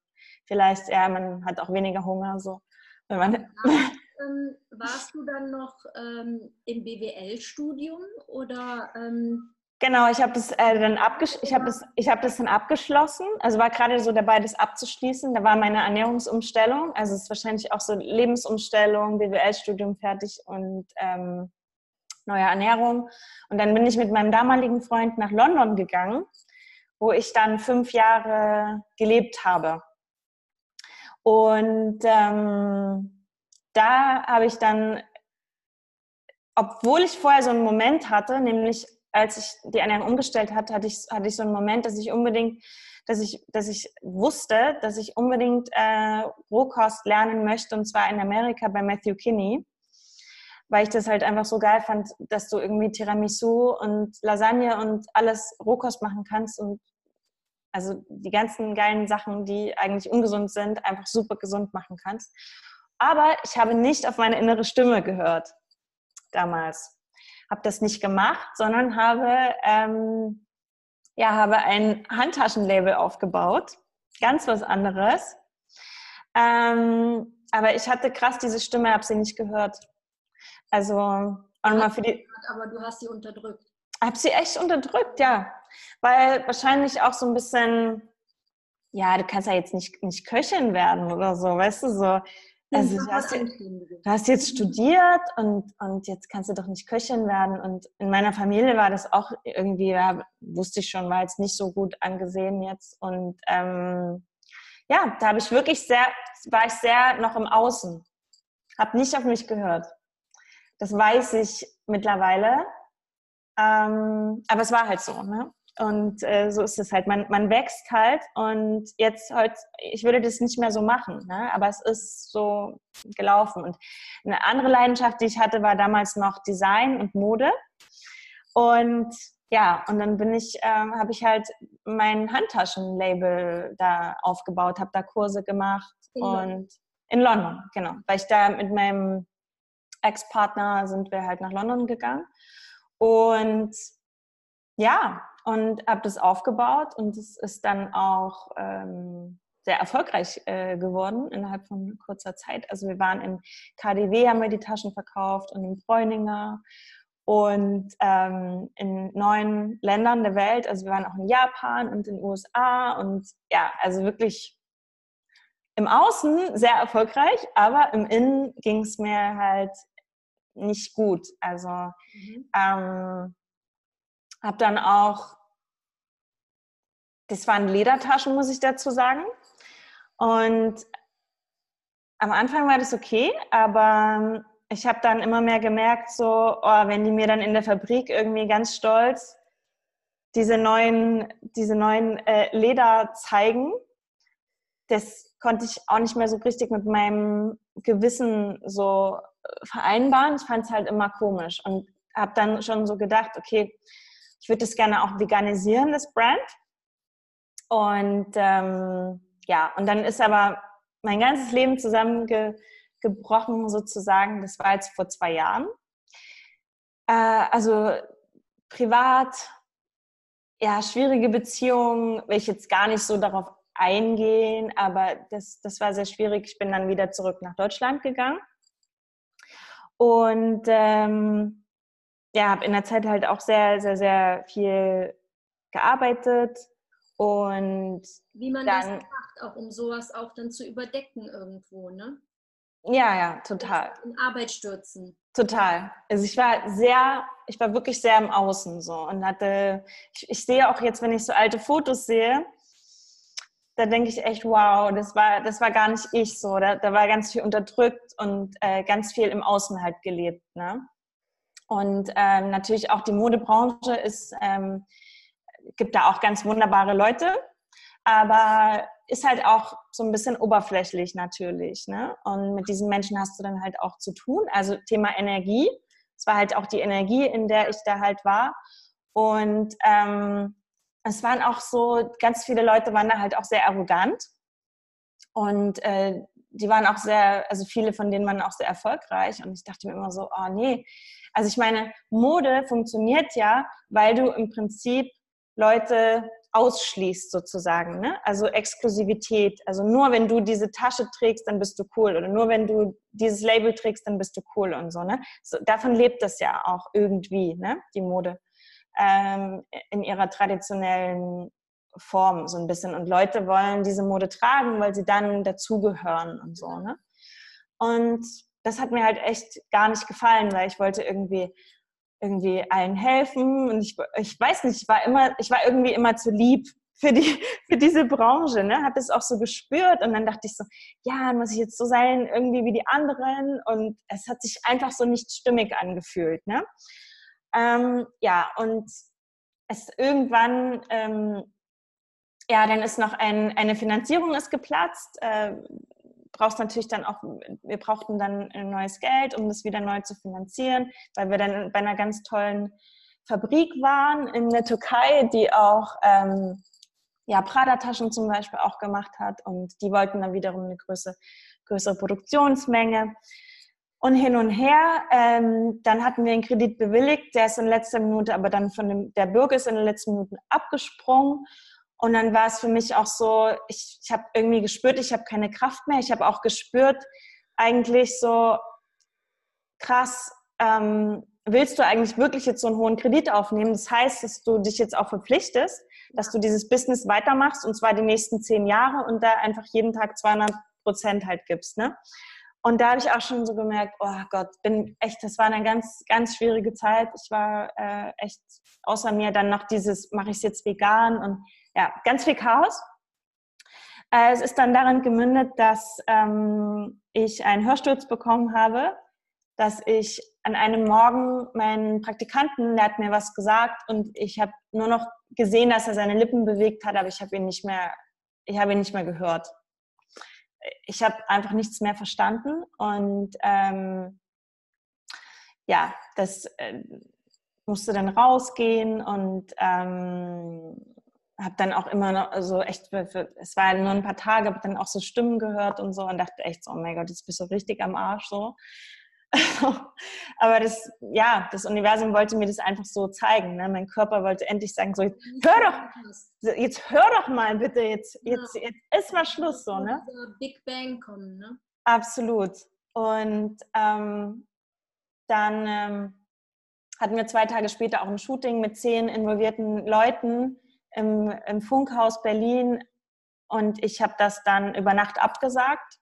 vielleicht, ja, man hat auch weniger Hunger so. Wenn man ähm, warst du dann noch ähm, im BWL-Studium oder? Ähm genau, ich habe das äh, dann abgesch ich habe das, ich habe das dann abgeschlossen. Also war gerade so dabei, das abzuschließen. Da war meine Ernährungsumstellung. Also es ist wahrscheinlich auch so Lebensumstellung, BWL-Studium fertig und ähm, neue Ernährung. Und dann bin ich mit meinem damaligen Freund nach London gegangen, wo ich dann fünf Jahre gelebt habe. Und ähm, da habe ich dann, obwohl ich vorher so einen Moment hatte, nämlich als ich die Ernährung umgestellt hatte, hatte ich, hatte ich so einen Moment, dass ich unbedingt, dass ich, dass ich wusste, dass ich unbedingt äh, Rohkost lernen möchte, und zwar in Amerika bei Matthew Kinney weil ich das halt einfach so geil fand, dass du irgendwie Tiramisu und Lasagne und alles Rohkost machen kannst und also die ganzen geilen Sachen, die eigentlich ungesund sind, einfach super gesund machen kannst. Aber ich habe nicht auf meine innere Stimme gehört damals. Habe das nicht gemacht, sondern habe, ähm, ja, habe ein Handtaschenlabel aufgebaut. Ganz was anderes. Ähm, aber ich hatte krass diese Stimme, habe sie nicht gehört. Also auch mal für die. Aber du hast sie unterdrückt. Habe sie echt unterdrückt, ja. Weil wahrscheinlich auch so ein bisschen, ja, du kannst ja jetzt nicht, nicht Köchin werden oder so, weißt du, so. Also du hast, du hast, jetzt studiert und, und jetzt kannst du doch nicht Köchin werden. Und in meiner Familie war das auch irgendwie, ja, wusste ich schon, war jetzt nicht so gut angesehen jetzt. Und ähm, ja, da habe ich wirklich sehr, war ich sehr noch im Außen. Habe nicht auf mich gehört. Das weiß ich mittlerweile. Ähm, aber es war halt so. Ne? Und äh, so ist es halt. Man, man wächst halt und jetzt heute, ich würde das nicht mehr so machen, ne? aber es ist so gelaufen. Und eine andere Leidenschaft, die ich hatte, war damals noch Design und Mode. Und ja, und dann bin ich, äh, habe ich halt mein Handtaschenlabel da aufgebaut, habe da Kurse gemacht in und London. in London, genau, weil ich da mit meinem Ex-Partner sind wir halt nach London gegangen. Und ja, und habe das aufgebaut und es ist dann auch ähm, sehr erfolgreich äh, geworden innerhalb von kurzer Zeit. Also wir waren in KDW, haben wir die Taschen verkauft und in Bräuninger und ähm, in neun Ländern der Welt. Also wir waren auch in Japan und in den USA und ja, also wirklich im Außen sehr erfolgreich, aber im Innen ging es mir halt nicht gut. Also mhm. ähm, habe dann auch, das waren Ledertaschen, muss ich dazu sagen. Und am Anfang war das okay, aber ich habe dann immer mehr gemerkt, so, oh, wenn die mir dann in der Fabrik irgendwie ganz stolz diese neuen, diese neuen äh, Leder zeigen, das konnte ich auch nicht mehr so richtig mit meinem Gewissen so vereinbaren. Ich fand es halt immer komisch und habe dann schon so gedacht, okay, ich würde das gerne auch veganisieren, das Brand. Und ähm, ja, und dann ist aber mein ganzes Leben zusammengebrochen sozusagen. Das war jetzt vor zwei Jahren. Äh, also privat, ja, schwierige Beziehungen, will ich jetzt gar nicht so darauf eingehen, aber das, das war sehr schwierig. Ich bin dann wieder zurück nach Deutschland gegangen und ähm, ja, habe in der Zeit halt auch sehr, sehr, sehr viel gearbeitet und wie man dann, das macht, auch um sowas auch dann zu überdecken irgendwo, ne? Ja, ja, total. In Arbeit stürzen. Total. Also ich war sehr, ich war wirklich sehr im Außen so und hatte, ich, ich sehe auch jetzt, wenn ich so alte Fotos sehe, da denke ich echt, wow, das war, das war gar nicht ich so. Da, da war ganz viel unterdrückt und äh, ganz viel im Außen halt gelebt. Ne? Und ähm, natürlich auch die Modebranche ist, ähm, gibt da auch ganz wunderbare Leute, aber ist halt auch so ein bisschen oberflächlich natürlich. Ne? Und mit diesen Menschen hast du dann halt auch zu tun. Also Thema Energie. Es war halt auch die Energie, in der ich da halt war. Und ähm, es waren auch so, ganz viele Leute waren da halt auch sehr arrogant. Und äh, die waren auch sehr, also viele von denen waren auch sehr erfolgreich. Und ich dachte mir immer so, oh nee. Also ich meine, Mode funktioniert ja, weil du im Prinzip Leute ausschließt sozusagen. Ne? Also Exklusivität. Also nur wenn du diese Tasche trägst, dann bist du cool. Oder nur wenn du dieses Label trägst, dann bist du cool und so. Ne? So, davon lebt das ja auch irgendwie, ne? die Mode ähm, in ihrer traditionellen Form so ein bisschen. Und Leute wollen diese Mode tragen, weil sie dann dazugehören und so. Ne? Und das hat mir halt echt gar nicht gefallen, weil ich wollte irgendwie irgendwie allen helfen und ich, ich weiß nicht, ich war immer, ich war irgendwie immer zu lieb für, die, für diese Branche, ne? habe das auch so gespürt und dann dachte ich so, ja, muss ich jetzt so sein irgendwie wie die anderen und es hat sich einfach so nicht stimmig angefühlt, ne? Ähm, ja, und es irgendwann, ähm, ja, dann ist noch ein, eine Finanzierung ist geplatzt. Äh, brauchst natürlich dann auch, wir brauchten dann ein neues Geld, um das wieder neu zu finanzieren, weil wir dann bei einer ganz tollen Fabrik waren in der Türkei, die auch ähm, ja, Prada-Taschen zum Beispiel auch gemacht hat und die wollten dann wiederum eine größere, größere Produktionsmenge und hin und her. Ähm, dann hatten wir einen Kredit bewilligt, der ist in letzter Minute, aber dann von dem, der Bürger ist in den letzten Minuten abgesprungen. Und dann war es für mich auch so, ich, ich habe irgendwie gespürt, ich habe keine Kraft mehr. Ich habe auch gespürt, eigentlich so krass, ähm, willst du eigentlich wirklich jetzt so einen hohen Kredit aufnehmen? Das heißt, dass du dich jetzt auch verpflichtest, dass du dieses Business weitermachst und zwar die nächsten zehn Jahre und da einfach jeden Tag 200 Prozent halt gibst. Ne? Und da habe ich auch schon so gemerkt, oh Gott, bin echt, das war eine ganz, ganz schwierige Zeit. Ich war äh, echt außer mir dann noch dieses, mache ich es jetzt vegan und ja, ganz viel Chaos. Äh, es ist dann daran gemündet, dass ähm, ich einen Hörsturz bekommen habe, dass ich an einem Morgen meinen Praktikanten, der hat mir was gesagt und ich habe nur noch gesehen, dass er seine Lippen bewegt hat, aber ich habe ihn nicht mehr, ich habe ihn nicht mehr gehört ich habe einfach nichts mehr verstanden und ähm, ja, das äh, musste dann rausgehen und ähm, habe dann auch immer noch, also echt, es war nur ein paar Tage, habe dann auch so Stimmen gehört und so und dachte echt so, oh mein Gott, jetzt bist du richtig am Arsch so. Aber das, ja, das Universum wollte mir das einfach so zeigen. Ne? Mein Körper wollte endlich sagen, so, hör doch, jetzt hör doch mal bitte, jetzt, jetzt, jetzt ist mal Schluss so, ne? Big Bang kommen, ne? Absolut. Und ähm, dann ähm, hatten wir zwei Tage später auch ein Shooting mit zehn involvierten Leuten im, im Funkhaus Berlin. Und ich habe das dann über Nacht abgesagt.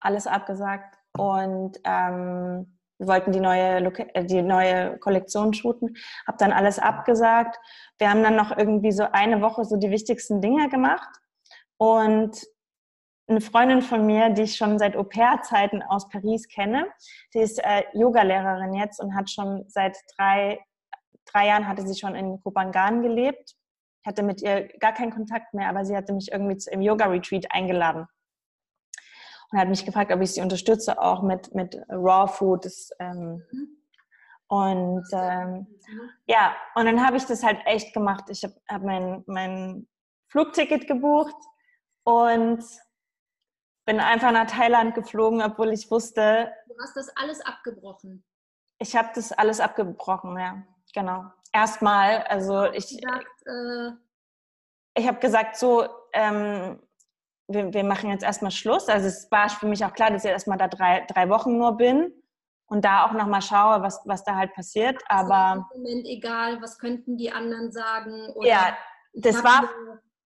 Alles abgesagt und ähm, wir wollten die neue, äh, die neue Kollektion shooten, habe dann alles abgesagt. Wir haben dann noch irgendwie so eine Woche so die wichtigsten Dinge gemacht und eine Freundin von mir, die ich schon seit Au-pair-Zeiten aus Paris kenne, die ist äh, Yogalehrerin jetzt und hat schon seit drei, drei Jahren hatte sie schon in Kopangan gelebt. Ich hatte mit ihr gar keinen Kontakt mehr, aber sie hatte mich irgendwie im Yoga-Retreat eingeladen und hat mich gefragt, ob ich sie unterstütze, auch mit, mit Raw Food. Das, ähm, und ähm, ja, und dann habe ich das halt echt gemacht. Ich habe hab mein, mein Flugticket gebucht und bin einfach nach Thailand geflogen, obwohl ich wusste. Du hast das alles abgebrochen. Ich habe das alles abgebrochen, ja, genau. Erstmal, also ich. Gesagt, äh, ich habe gesagt, so, ähm, wir, wir machen jetzt erstmal Schluss. Also es war für mich auch klar, dass ich erstmal da drei, drei Wochen nur bin und da auch nochmal schaue, was, was da halt passiert. Aber im Moment egal, was könnten die anderen sagen? Oder ja, das war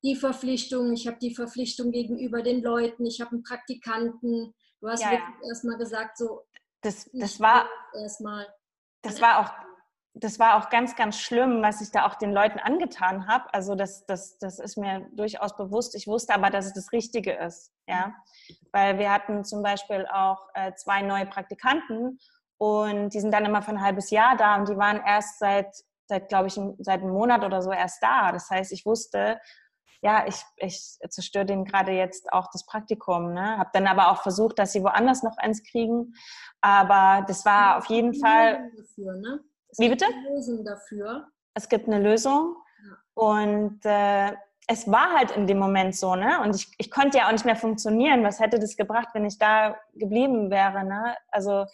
die Verpflichtung, ich habe die Verpflichtung gegenüber den Leuten, ich habe einen Praktikanten. Du hast ja, wirklich ja. erstmal gesagt, so das, das war erstmal. Das war auch das war auch ganz, ganz schlimm, was ich da auch den Leuten angetan habe. Also das, das, das ist mir durchaus bewusst. Ich wusste aber, dass es das Richtige ist. Ja? Weil wir hatten zum Beispiel auch äh, zwei neue Praktikanten und die sind dann immer für ein halbes Jahr da und die waren erst seit, seit glaube ich, seit einem Monat oder so erst da. Das heißt, ich wusste, ja, ich, ich zerstöre denen gerade jetzt auch das Praktikum. Ne? Habe dann aber auch versucht, dass sie woanders noch eins kriegen. Aber das war auf jeden Fall. Dafür, ne? Wie bitte? Es gibt eine Lösung dafür. Es gibt eine Lösung. Ja. Und äh, es war halt in dem Moment so, ne? Und ich, ich konnte ja auch nicht mehr funktionieren. Was hätte das gebracht, wenn ich da geblieben wäre, ne? Also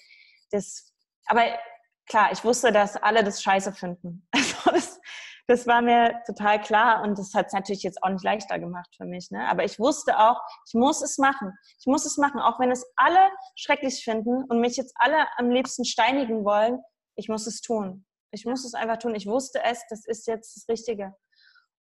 das, aber klar, ich wusste, dass alle das scheiße finden. Also das, das war mir total klar und das hat es natürlich jetzt auch nicht leichter gemacht für mich. Ne? Aber ich wusste auch, ich muss es machen. Ich muss es machen, auch wenn es alle schrecklich finden und mich jetzt alle am liebsten steinigen wollen ich muss es tun. Ich muss es einfach tun. Ich wusste es, das ist jetzt das Richtige.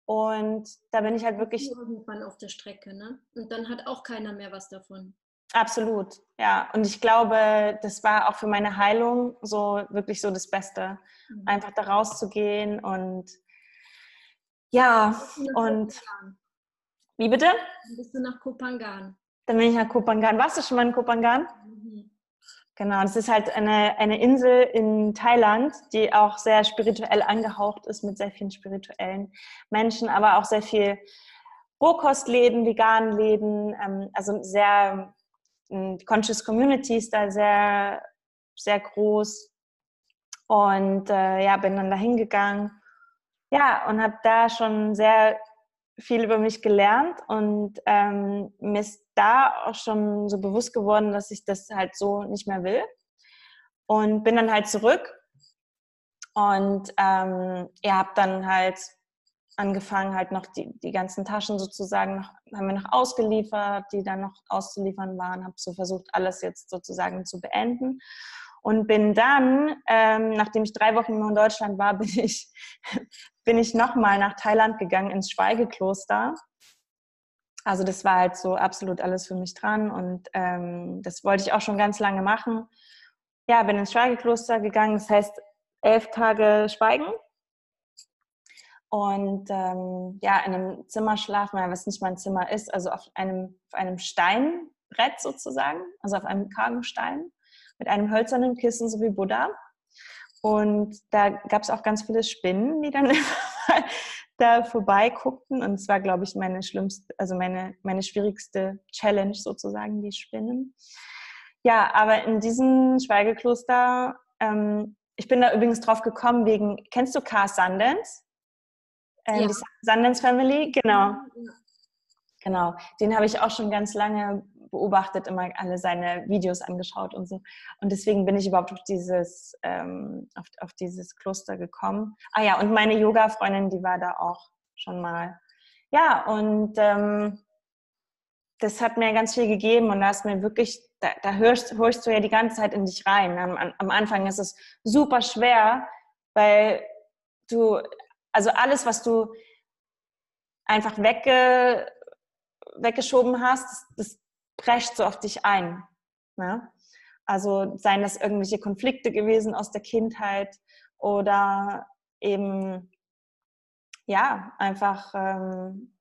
Und da bin ich halt wirklich. Irgendwann auf der Strecke, ne? Und dann hat auch keiner mehr was davon. Absolut, ja. Und ich glaube, das war auch für meine Heilung so wirklich so das Beste, mhm. einfach da rauszugehen und ja, und. Wie bitte? Dann bist du nach Kopangan. Dann bin ich nach Kopangan. Warst du schon mal in Kopangan? Mhm. Genau, das ist halt eine, eine Insel in Thailand, die auch sehr spirituell angehaucht ist mit sehr vielen spirituellen Menschen, aber auch sehr viel Rohkostläden, Veganläden, ähm, also sehr ähm, Conscious Communities da sehr, sehr groß. Und äh, ja, bin dann da hingegangen. Ja, und habe da schon sehr viel über mich gelernt und ähm, mir ist da auch schon so bewusst geworden, dass ich das halt so nicht mehr will. Und bin dann halt zurück und ähm, ihr habt dann halt angefangen, halt noch die, die ganzen Taschen sozusagen, noch, haben wir noch ausgeliefert, die dann noch auszuliefern waren, habe so versucht, alles jetzt sozusagen zu beenden. Und bin dann, ähm, nachdem ich drei Wochen nur in Deutschland war, bin ich, bin ich nochmal nach Thailand gegangen ins Schweigekloster. Also das war halt so absolut alles für mich dran und ähm, das wollte ich auch schon ganz lange machen. Ja, bin ins Schweigekloster gegangen, das heißt elf Tage Schweigen und ähm, ja, in einem Zimmer schlafen, was nicht mal ein Zimmer ist, also auf einem, auf einem Steinbrett sozusagen, also auf einem kargen Stein mit einem hölzernen Kissen, so wie Buddha. Und da gab es auch ganz viele Spinnen, die dann da vorbeiguckten. Und es war, glaube ich, meine schlimmste, also meine, meine schwierigste Challenge sozusagen, die Spinnen. Ja, aber in diesem Schweigekloster, ähm, ich bin da übrigens drauf gekommen wegen, kennst du Car Sundance? Ähm, ja. Die Sundance Family, genau. Genau, den habe ich auch schon ganz lange beobachtet, immer alle seine Videos angeschaut und so. Und deswegen bin ich überhaupt auf dieses, ähm, auf, auf dieses Kloster gekommen. Ah ja, und meine Yoga-Freundin, die war da auch schon mal. Ja, und ähm, das hat mir ganz viel gegeben und da ist mir wirklich, da, da hörst, hörst du ja die ganze Zeit in dich rein. Am, am Anfang ist es super schwer, weil du, also alles, was du einfach wegge, weggeschoben hast, das, das prescht so auf dich ein. Ne? Also seien das irgendwelche Konflikte gewesen aus der Kindheit oder eben ja einfach ähm,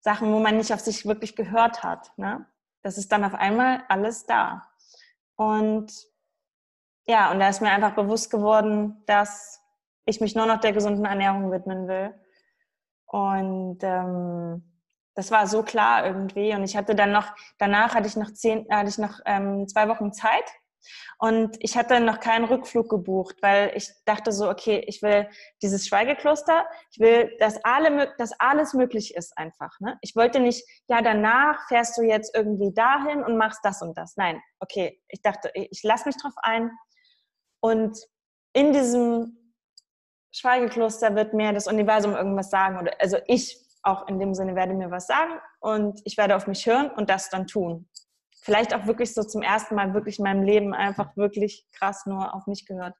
Sachen, wo man nicht auf sich wirklich gehört hat. Ne? Das ist dann auf einmal alles da. Und ja, und da ist mir einfach bewusst geworden, dass ich mich nur noch der gesunden Ernährung widmen will. Und ähm, das war so klar irgendwie. Und ich hatte dann noch, danach hatte ich noch zehn, hatte ich noch ähm, zwei Wochen Zeit. Und ich hatte noch keinen Rückflug gebucht, weil ich dachte so, okay, ich will dieses Schweigekloster, ich will, dass, alle, dass alles möglich ist einfach. Ne? Ich wollte nicht, ja, danach fährst du jetzt irgendwie dahin und machst das und das. Nein, okay, ich dachte, ich lasse mich drauf ein. Und in diesem Schweigekloster wird mir das Universum irgendwas sagen. Oder, also ich auch in dem Sinne werde mir was sagen und ich werde auf mich hören und das dann tun. Vielleicht auch wirklich so zum ersten Mal wirklich in meinem Leben einfach wirklich krass nur auf mich gehört.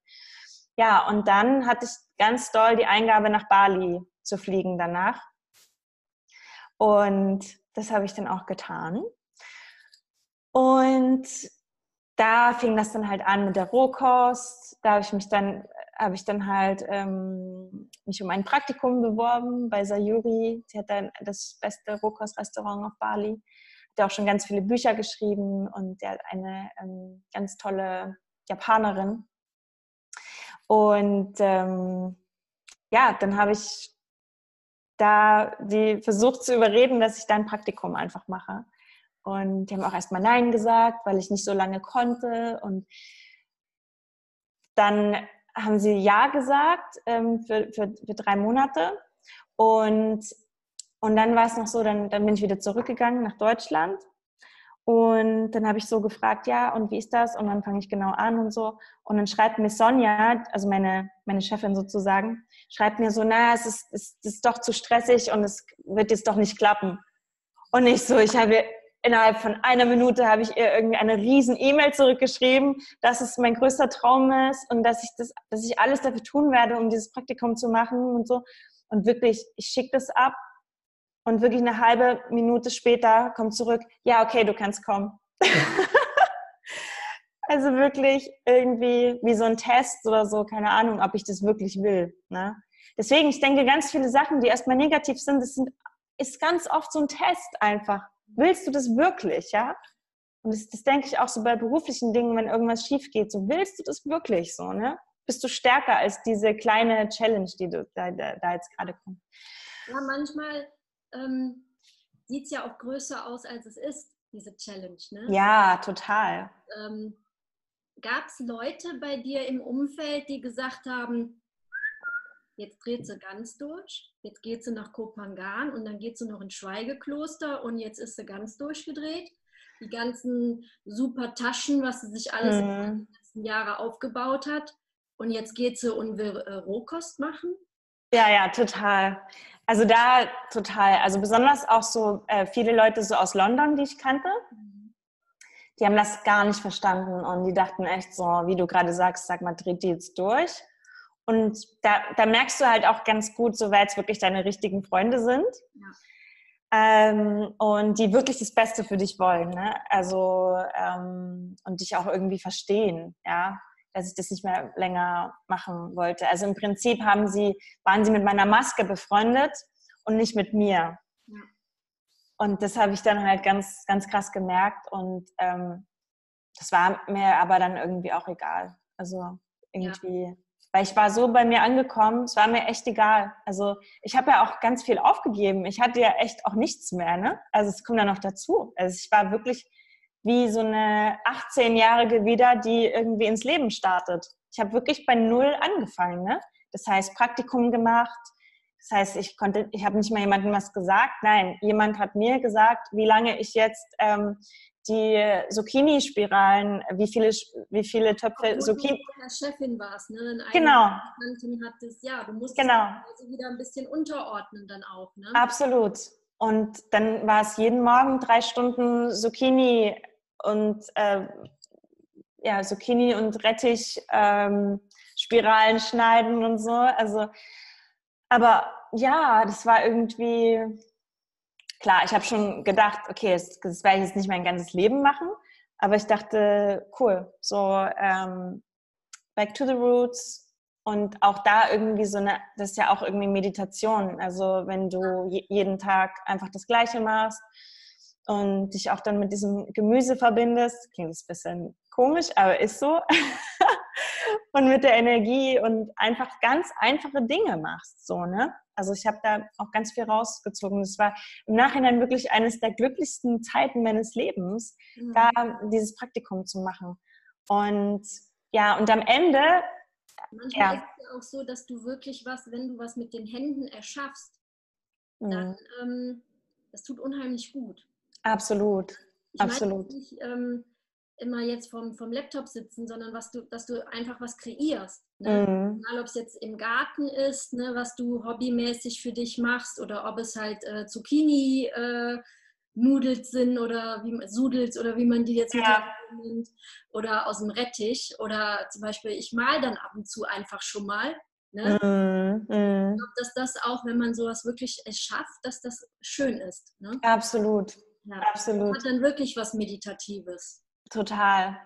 Ja, und dann hatte ich ganz doll die Eingabe nach Bali zu fliegen danach. Und das habe ich dann auch getan. Und da fing das dann halt an mit der Rohkost. Da habe ich mich dann, habe ich dann halt ähm, mich um ein Praktikum beworben bei Sayuri. Sie hat dann das beste Rohkostrestaurant auf Bali. Hat auch schon ganz viele Bücher geschrieben und der hat eine ähm, ganz tolle Japanerin. Und ähm, ja, dann habe ich da die versucht zu überreden, dass ich da ein Praktikum einfach mache. Und die haben auch erstmal Nein gesagt, weil ich nicht so lange konnte. Und dann haben sie Ja gesagt ähm, für, für, für drei Monate. Und, und dann war es noch so, dann, dann bin ich wieder zurückgegangen nach Deutschland. Und dann habe ich so gefragt, ja, und wie ist das? Und dann fange ich genau an und so. Und dann schreibt mir Sonja, also meine, meine Chefin sozusagen, schreibt mir so, na, es ist, es ist doch zu stressig und es wird jetzt doch nicht klappen. Und ich so, ich habe innerhalb von einer Minute habe ich ihr irgendwie eine riesen E-Mail zurückgeschrieben, dass es mein größter Traum ist und dass ich das, dass ich alles dafür tun werde, um dieses Praktikum zu machen und so. Und wirklich, ich schicke das ab und wirklich eine halbe Minute später kommt zurück, ja, okay, du kannst kommen. also wirklich irgendwie wie so ein Test oder so, keine Ahnung, ob ich das wirklich will. Ne? Deswegen, ich denke, ganz viele Sachen, die erstmal negativ sind, das sind, ist ganz oft so ein Test einfach willst du das wirklich, ja? Und das, das denke ich auch so bei beruflichen Dingen, wenn irgendwas schief geht. So, willst du das wirklich so, ne? Bist du stärker als diese kleine Challenge, die du da, da, da jetzt gerade kommt? Ja, manchmal ähm, sieht es ja auch größer aus, als es ist, diese Challenge, ne? Ja, total. Ähm, Gab es Leute bei dir im Umfeld, die gesagt haben, jetzt dreht sie ganz durch, jetzt geht sie nach Kopangan und dann geht sie noch ins Schweigekloster und jetzt ist sie ganz durchgedreht. Die ganzen super Taschen, was sie sich alles mhm. in den letzten Jahren aufgebaut hat. Und jetzt geht sie und will äh, Rohkost machen. Ja, ja, total. Also da total. Also besonders auch so äh, viele Leute so aus London, die ich kannte, mhm. die haben das gar nicht verstanden und die dachten echt so, wie du gerade sagst, sag mal, dreht die jetzt durch? Und da, da merkst du halt auch ganz gut, so wer es wirklich deine richtigen Freunde sind. Ja. Ähm, und die wirklich das Beste für dich wollen. Ne? Also ähm, und dich auch irgendwie verstehen, ja, dass ich das nicht mehr länger machen wollte. Also im Prinzip haben sie, waren sie mit meiner Maske befreundet und nicht mit mir. Ja. Und das habe ich dann halt ganz, ganz krass gemerkt und ähm, das war mir aber dann irgendwie auch egal. Also irgendwie. Ja weil ich war so bei mir angekommen, es war mir echt egal. Also ich habe ja auch ganz viel aufgegeben. Ich hatte ja echt auch nichts mehr. Ne? Also es kommt ja noch dazu. Also ich war wirklich wie so eine 18-Jährige wieder, die irgendwie ins Leben startet. Ich habe wirklich bei Null angefangen. Ne? Das heißt, Praktikum gemacht. Das heißt, ich konnte, ich habe nicht mal jemandem was gesagt. Nein, jemand hat mir gesagt, wie lange ich jetzt ähm, die Zucchini-Spiralen, wie viele, wie viele Töpfe Zucchini. Du der Chefin warst, ne? In genau. Hattest, ja, du musst genau. also wieder ein bisschen unterordnen dann auch. Ne? Absolut. Und dann war es jeden Morgen drei Stunden Zucchini und äh, ja, Zucchini und Rettich ähm, Spiralen schneiden und so. Also, aber ja, das war irgendwie klar, ich habe schon gedacht, okay, das, das werde ich jetzt nicht mein ganzes Leben machen, aber ich dachte, cool, so ähm, back to the roots und auch da irgendwie so eine, das ist ja auch irgendwie Meditation, also wenn du jeden Tag einfach das Gleiche machst und dich auch dann mit diesem Gemüse verbindest, klingt ein bisschen komisch, aber ist so. und mit der Energie und einfach ganz einfache Dinge machst, so, ne? Also ich habe da auch ganz viel rausgezogen. Es war im Nachhinein wirklich eines der glücklichsten Zeiten meines Lebens, mhm. da dieses Praktikum zu machen. Und ja, und am Ende. Manchmal ja. ist es ja auch so, dass du wirklich was, wenn du was mit den Händen erschaffst, mhm. dann ähm, das tut unheimlich gut. Absolut. Ich Absolut. Nicht, ähm, immer jetzt vom, vom Laptop sitzen, sondern was du, dass du einfach was kreierst. Ne? Mhm. Egal, ob es jetzt im Garten ist, ne, was du hobbymäßig für dich machst, oder ob es halt äh, Zucchini äh, Nudels sind oder wie Sudels oder wie man die jetzt ja. nennt, oder aus dem Rettich. Oder zum Beispiel, ich mal dann ab und zu einfach schon mal. Ne? Mm, mm. Ich glaube, dass das auch, wenn man sowas wirklich schafft, dass das schön ist. Ne? Absolut. Ja. Absolut. Das hat dann wirklich was Meditatives. Total.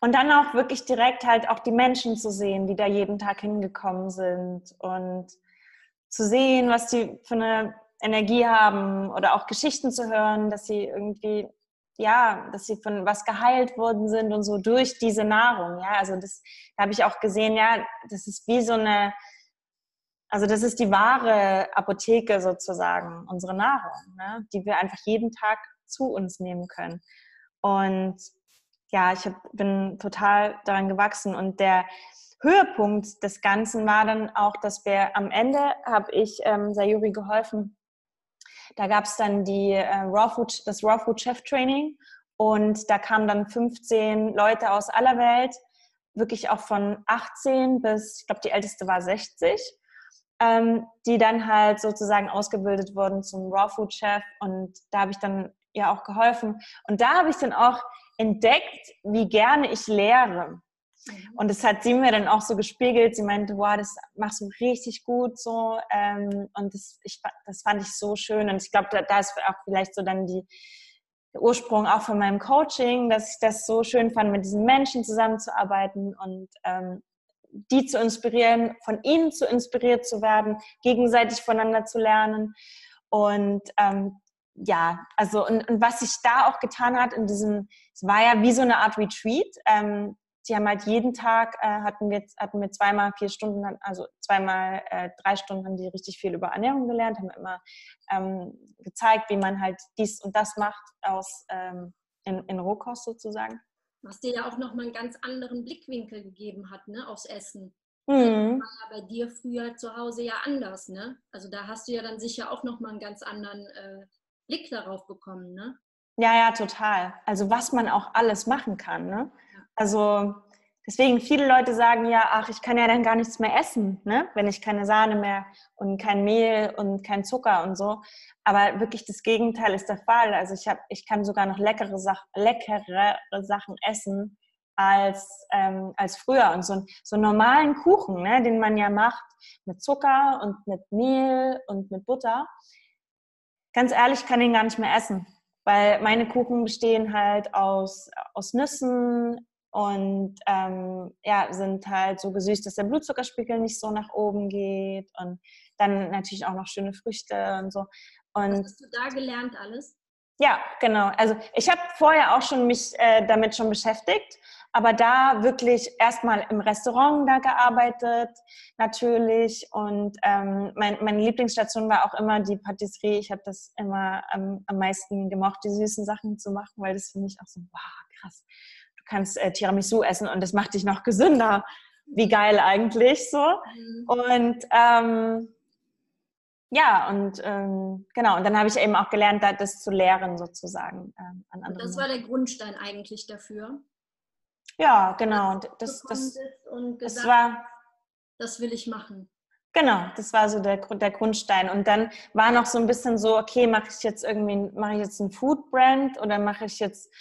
Und dann auch wirklich direkt halt auch die Menschen zu sehen, die da jeden Tag hingekommen sind und zu sehen, was die für eine Energie haben oder auch Geschichten zu hören, dass sie irgendwie, ja, dass sie von was geheilt worden sind und so durch diese Nahrung. Ja, also das da habe ich auch gesehen, ja, das ist wie so eine, also das ist die wahre Apotheke sozusagen, unsere Nahrung, ne? die wir einfach jeden Tag zu uns nehmen können. Und ja, ich hab, bin total daran gewachsen und der Höhepunkt des Ganzen war dann auch, dass wir am Ende habe ich ähm, Sayuri geholfen. Da gab es dann die äh, Raw Food, das Raw Food Chef Training und da kamen dann 15 Leute aus aller Welt, wirklich auch von 18 bis, ich glaube, die älteste war 60, ähm, die dann halt sozusagen ausgebildet wurden zum Raw Food Chef und da habe ich dann ja auch geholfen und da habe ich dann auch entdeckt, wie gerne ich lehre. Mhm. Und das hat sie mir dann auch so gespiegelt. Sie meinte, wow, das machst du richtig gut so. Ähm, und das, ich, das fand ich so schön. Und ich glaube, da, da ist auch vielleicht so dann die, der Ursprung auch von meinem Coaching, dass ich das so schön fand, mit diesen Menschen zusammenzuarbeiten und ähm, die zu inspirieren, von ihnen zu inspiriert zu werden, gegenseitig voneinander zu lernen. Und ähm, ja, also und, und was sich da auch getan hat in diesem, es war ja wie so eine Art Retreat. Ähm, die haben halt jeden Tag, äh, hatten, wir, hatten wir zweimal vier Stunden, also zweimal äh, drei Stunden haben die richtig viel über Ernährung gelernt, haben immer ähm, gezeigt, wie man halt dies und das macht aus, ähm, in, in Rohkost sozusagen. Was dir ja auch nochmal einen ganz anderen Blickwinkel gegeben hat, ne, aufs Essen. Mhm. Das war ja bei dir früher zu Hause ja anders, ne? Also da hast du ja dann sicher auch nochmal einen ganz anderen äh, Blick darauf bekommen, ne? Ja, ja, total. Also was man auch alles machen kann, ne? Also deswegen viele Leute sagen ja, ach, ich kann ja dann gar nichts mehr essen, ne? wenn ich keine Sahne mehr und kein Mehl und kein Zucker und so. Aber wirklich das Gegenteil ist der Fall. Also ich, hab, ich kann sogar noch leckere, Sach leckere Sachen essen als, ähm, als früher. Und so, so einen normalen Kuchen, ne, den man ja macht mit Zucker und mit Mehl und mit Butter, ganz ehrlich, kann ihn gar nicht mehr essen. Weil meine Kuchen bestehen halt aus, aus Nüssen, und ähm, ja, sind halt so gesüßt, dass der Blutzuckerspiegel nicht so nach oben geht und dann natürlich auch noch schöne Früchte und so. Und Was hast du da gelernt alles? Ja, genau. Also ich habe vorher auch schon mich äh, damit schon beschäftigt, aber da wirklich erstmal im Restaurant da gearbeitet, natürlich. Und ähm, mein, meine Lieblingsstation war auch immer die Patisserie. Ich habe das immer ähm, am meisten gemocht, die süßen Sachen zu machen, weil das für mich auch so, wow, krass du kannst äh, Tiramisu essen und das macht dich noch gesünder. Wie geil eigentlich so. Mhm. Und ähm, ja, und ähm, genau, und dann habe ich eben auch gelernt, das zu lehren sozusagen. Ähm, an anderen das war der Grundstein eigentlich dafür. Ja, genau. Und das, das, und gesagt, das war, das will ich machen. Genau, das war so der, der Grundstein. Und dann war noch so ein bisschen so, okay, mache ich jetzt irgendwie, mache ich jetzt ein Food Brand oder mache ich jetzt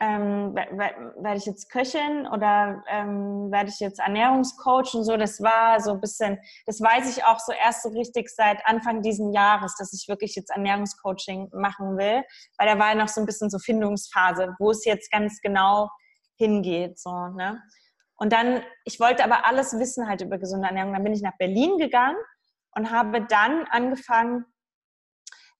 ähm, werde ich jetzt Köchin oder ähm, werde ich jetzt Ernährungscoach und so. Das war so ein bisschen, das weiß ich auch so erst so richtig seit Anfang diesen Jahres, dass ich wirklich jetzt Ernährungscoaching machen will, weil da war ja noch so ein bisschen so Findungsphase, wo es jetzt ganz genau hingeht, so, ne? Und dann, ich wollte aber alles wissen halt über gesunde Ernährung. Dann bin ich nach Berlin gegangen und habe dann angefangen,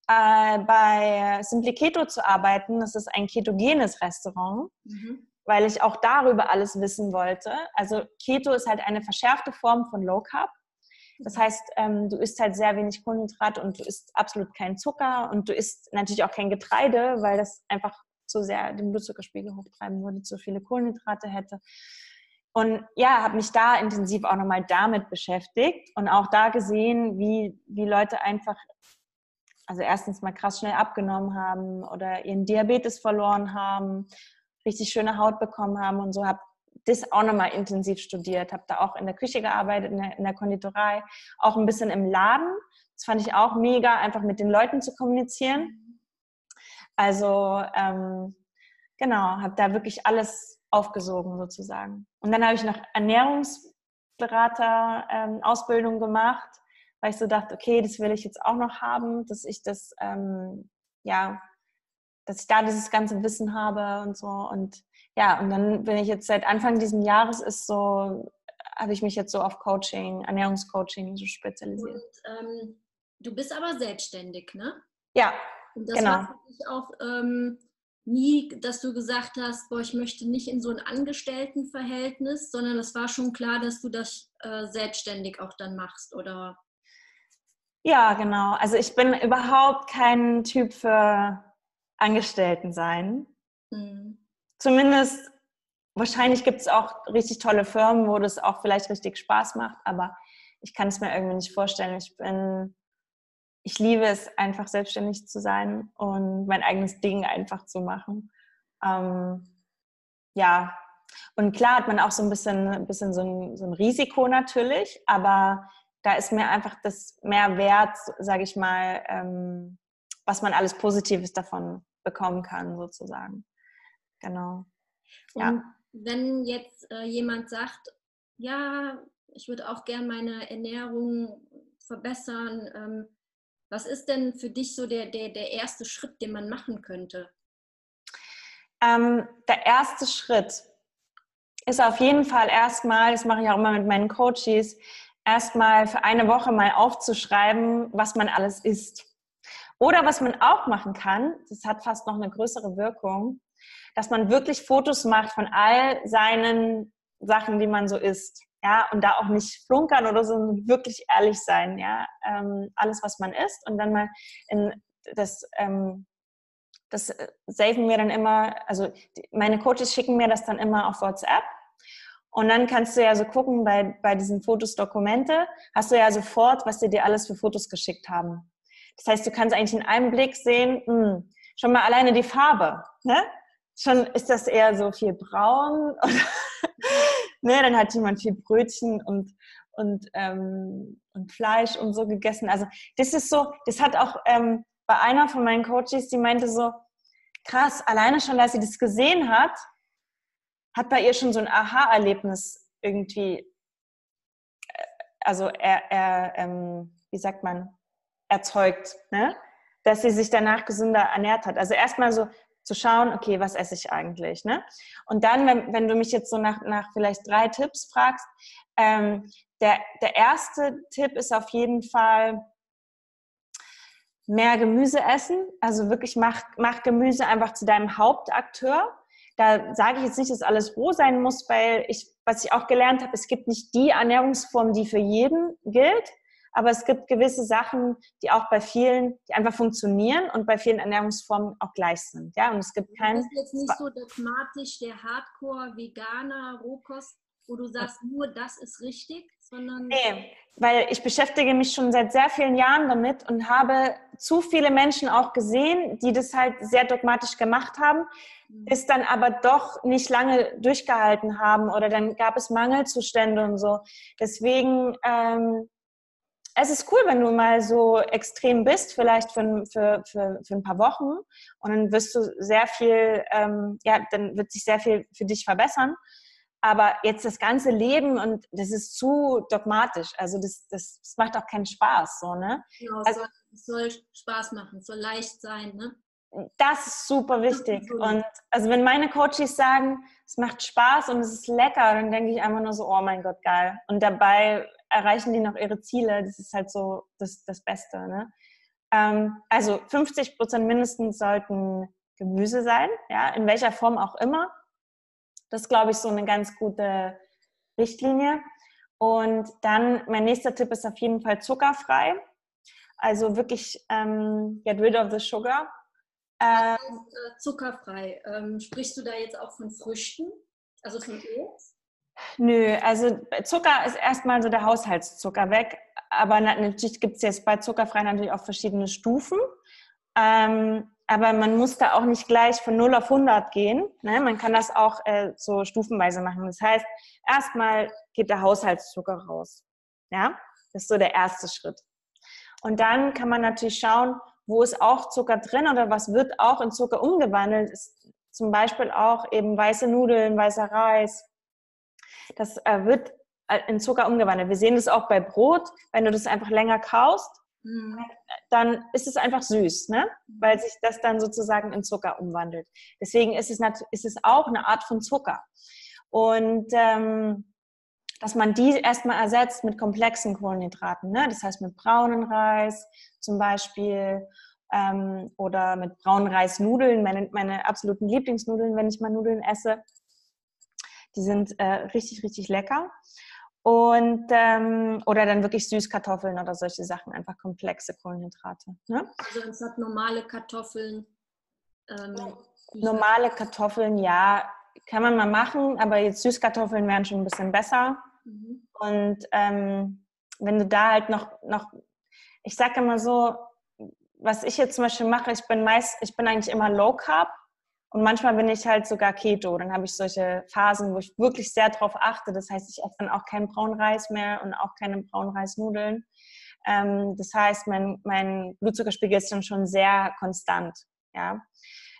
äh, bei Simply Keto zu arbeiten. Das ist ein ketogenes Restaurant, mhm. weil ich auch darüber alles wissen wollte. Also Keto ist halt eine verschärfte Form von Low Carb. Das mhm. heißt, ähm, du isst halt sehr wenig Kohlenhydrat und du isst absolut keinen Zucker und du isst natürlich auch kein Getreide, weil das einfach zu sehr den Blutzuckerspiegel hochtreiben würde, zu viele Kohlenhydrate hätte. Und ja, habe mich da intensiv auch nochmal damit beschäftigt und auch da gesehen, wie, wie Leute einfach also erstens mal krass schnell abgenommen haben oder ihren Diabetes verloren haben, richtig schöne Haut bekommen haben und so habe das auch nochmal intensiv studiert, habe da auch in der Küche gearbeitet, in der, in der, Konditorei, auch ein bisschen im Laden. Das fand ich auch mega, einfach mit den Leuten zu kommunizieren. Also ähm, genau, habe da wirklich alles aufgesogen sozusagen. Und dann habe ich noch Ernährungsberater-Ausbildung ähm, gemacht weil ich so dachte, okay, das will ich jetzt auch noch haben, dass ich das, ähm, ja, dass ich da dieses ganze Wissen habe und so. Und ja, und dann bin ich jetzt seit Anfang dieses Jahres ist so, habe ich mich jetzt so auf Coaching, Ernährungscoaching so spezialisiert. Und, ähm, du bist aber selbstständig, ne? Ja. Und das genau. war für dich auch ähm, nie, dass du gesagt hast, boah, ich möchte nicht in so ein Angestelltenverhältnis, sondern es war schon klar, dass du das äh, selbstständig auch dann machst, oder? Ja, genau. Also ich bin überhaupt kein Typ für Angestellten sein. Mhm. Zumindest, wahrscheinlich gibt es auch richtig tolle Firmen, wo das auch vielleicht richtig Spaß macht, aber ich kann es mir irgendwie nicht vorstellen. Ich bin, ich liebe es einfach selbstständig zu sein und mein eigenes Ding einfach zu machen. Ähm, ja, und klar hat man auch so ein bisschen, ein bisschen so, ein, so ein Risiko natürlich, aber da ist mir einfach das mehr wert, sage ich mal, ähm, was man alles Positives davon bekommen kann, sozusagen. Genau. Ja. Und wenn jetzt äh, jemand sagt, ja, ich würde auch gern meine Ernährung verbessern, ähm, was ist denn für dich so der, der, der erste Schritt, den man machen könnte? Ähm, der erste Schritt ist auf jeden Fall erstmal, das mache ich auch immer mit meinen Coaches, erstmal für eine Woche mal aufzuschreiben, was man alles isst. Oder was man auch machen kann, das hat fast noch eine größere Wirkung, dass man wirklich Fotos macht von all seinen Sachen, die man so isst. Ja, und da auch nicht flunkern oder so, sondern wirklich ehrlich sein, ja, ähm, alles, was man isst und dann mal in das, ähm, das saven wir dann immer, also die, meine Coaches schicken mir das dann immer auf WhatsApp und dann kannst du ja so gucken bei, bei diesen Fotos Dokumente, hast du ja sofort, was sie dir alles für Fotos geschickt haben. Das heißt, du kannst eigentlich in einem Blick sehen, mh, hm, schon mal alleine die Farbe. Ne? Schon ist das eher so viel braun. Oder, ne? Dann hat jemand viel Brötchen und, und, ähm, und Fleisch und so gegessen. Also das ist so, das hat auch ähm, bei einer von meinen Coaches, die meinte so, krass, alleine schon, dass sie das gesehen hat, hat bei ihr schon so ein Aha-Erlebnis irgendwie, äh, also er, er ähm, wie sagt man, erzeugt, ne? dass sie sich danach gesünder ernährt hat. Also erstmal so zu schauen, okay, was esse ich eigentlich? Ne? Und dann, wenn, wenn du mich jetzt so nach, nach vielleicht drei Tipps fragst, ähm, der, der erste Tipp ist auf jeden Fall, mehr Gemüse essen. Also wirklich mach, mach Gemüse einfach zu deinem Hauptakteur. Da sage ich jetzt nicht, dass alles roh sein muss, weil ich, was ich auch gelernt habe, es gibt nicht die Ernährungsform, die für jeden gilt aber es gibt gewisse Sachen, die auch bei vielen, die einfach funktionieren und bei vielen Ernährungsformen auch gleich sind. Ja, und es gibt keinen. Das ist jetzt nicht so dogmatisch der Hardcore-Veganer Rohkost, wo du sagst, nur das ist richtig, sondern. Nee, weil ich beschäftige mich schon seit sehr vielen Jahren damit und habe zu viele Menschen auch gesehen, die das halt sehr dogmatisch gemacht haben, mhm. es dann aber doch nicht lange durchgehalten haben oder dann gab es Mangelzustände und so. Deswegen ähm, es ist cool, wenn du mal so extrem bist, vielleicht für, für, für, für ein paar Wochen und dann wirst du sehr viel, ähm, ja, dann wird sich sehr viel für dich verbessern. Aber jetzt das ganze Leben und das ist zu dogmatisch. Also das, das, das macht auch keinen Spaß, so, ne? Genau, also, es soll, soll Spaß machen, es soll leicht sein, ne? Das ist super wichtig. Und also wenn meine Coaches sagen, es macht Spaß und es ist lecker, dann denke ich einfach nur so, oh mein Gott, geil. Und dabei erreichen die noch ihre Ziele. Das ist halt so das, das Beste. Ne? Ähm, also 50 Prozent mindestens sollten Gemüse sein, ja, in welcher Form auch immer. Das ist, glaube ich, so eine ganz gute Richtlinie. Und dann, mein nächster Tipp ist auf jeden Fall zuckerfrei. Also wirklich ähm, get rid of the sugar. Ähm, zuckerfrei. Ähm, sprichst du da jetzt auch von Früchten? Also von Obst? Nö, also Zucker ist erstmal so der Haushaltszucker weg. Aber natürlich gibt es jetzt bei Zuckerfrei natürlich auch verschiedene Stufen. Ähm, aber man muss da auch nicht gleich von 0 auf 100 gehen. Ne? Man kann das auch äh, so stufenweise machen. Das heißt, erstmal geht der Haushaltszucker raus. Ja, das ist so der erste Schritt. Und dann kann man natürlich schauen, wo ist auch Zucker drin oder was wird auch in Zucker umgewandelt. Ist zum Beispiel auch eben weiße Nudeln, weißer Reis, das äh, wird äh, in Zucker umgewandelt. Wir sehen das auch bei Brot, wenn du das einfach länger kaust, mhm. dann ist es einfach süß, ne? weil sich das dann sozusagen in Zucker umwandelt. Deswegen ist es, ist es auch eine Art von Zucker. Und ähm, dass man die erstmal ersetzt mit komplexen Kohlenhydraten, ne? das heißt mit braunen Reis zum Beispiel ähm, oder mit braunen Reisnudeln, meine, meine absoluten Lieblingsnudeln, wenn ich mal Nudeln esse. Die sind äh, richtig, richtig lecker. Und, ähm, oder dann wirklich Süßkartoffeln oder solche Sachen, einfach komplexe Kohlenhydrate. Ne? Also anstatt normale Kartoffeln. Ähm, normale Kartoffeln, ja, kann man mal machen, aber jetzt Süßkartoffeln wären schon ein bisschen besser. Mhm. Und ähm, wenn du da halt noch, noch ich sage immer so, was ich jetzt zum Beispiel mache, ich bin meist, ich bin eigentlich immer Low Carb und manchmal bin ich halt sogar Keto. Dann habe ich solche Phasen, wo ich wirklich sehr darauf achte. Das heißt, ich esse dann auch keinen braunen Reis mehr und auch keine braunen Reisnudeln. Ähm, das heißt, mein, mein Blutzuckerspiegel ist dann schon sehr konstant. Ja.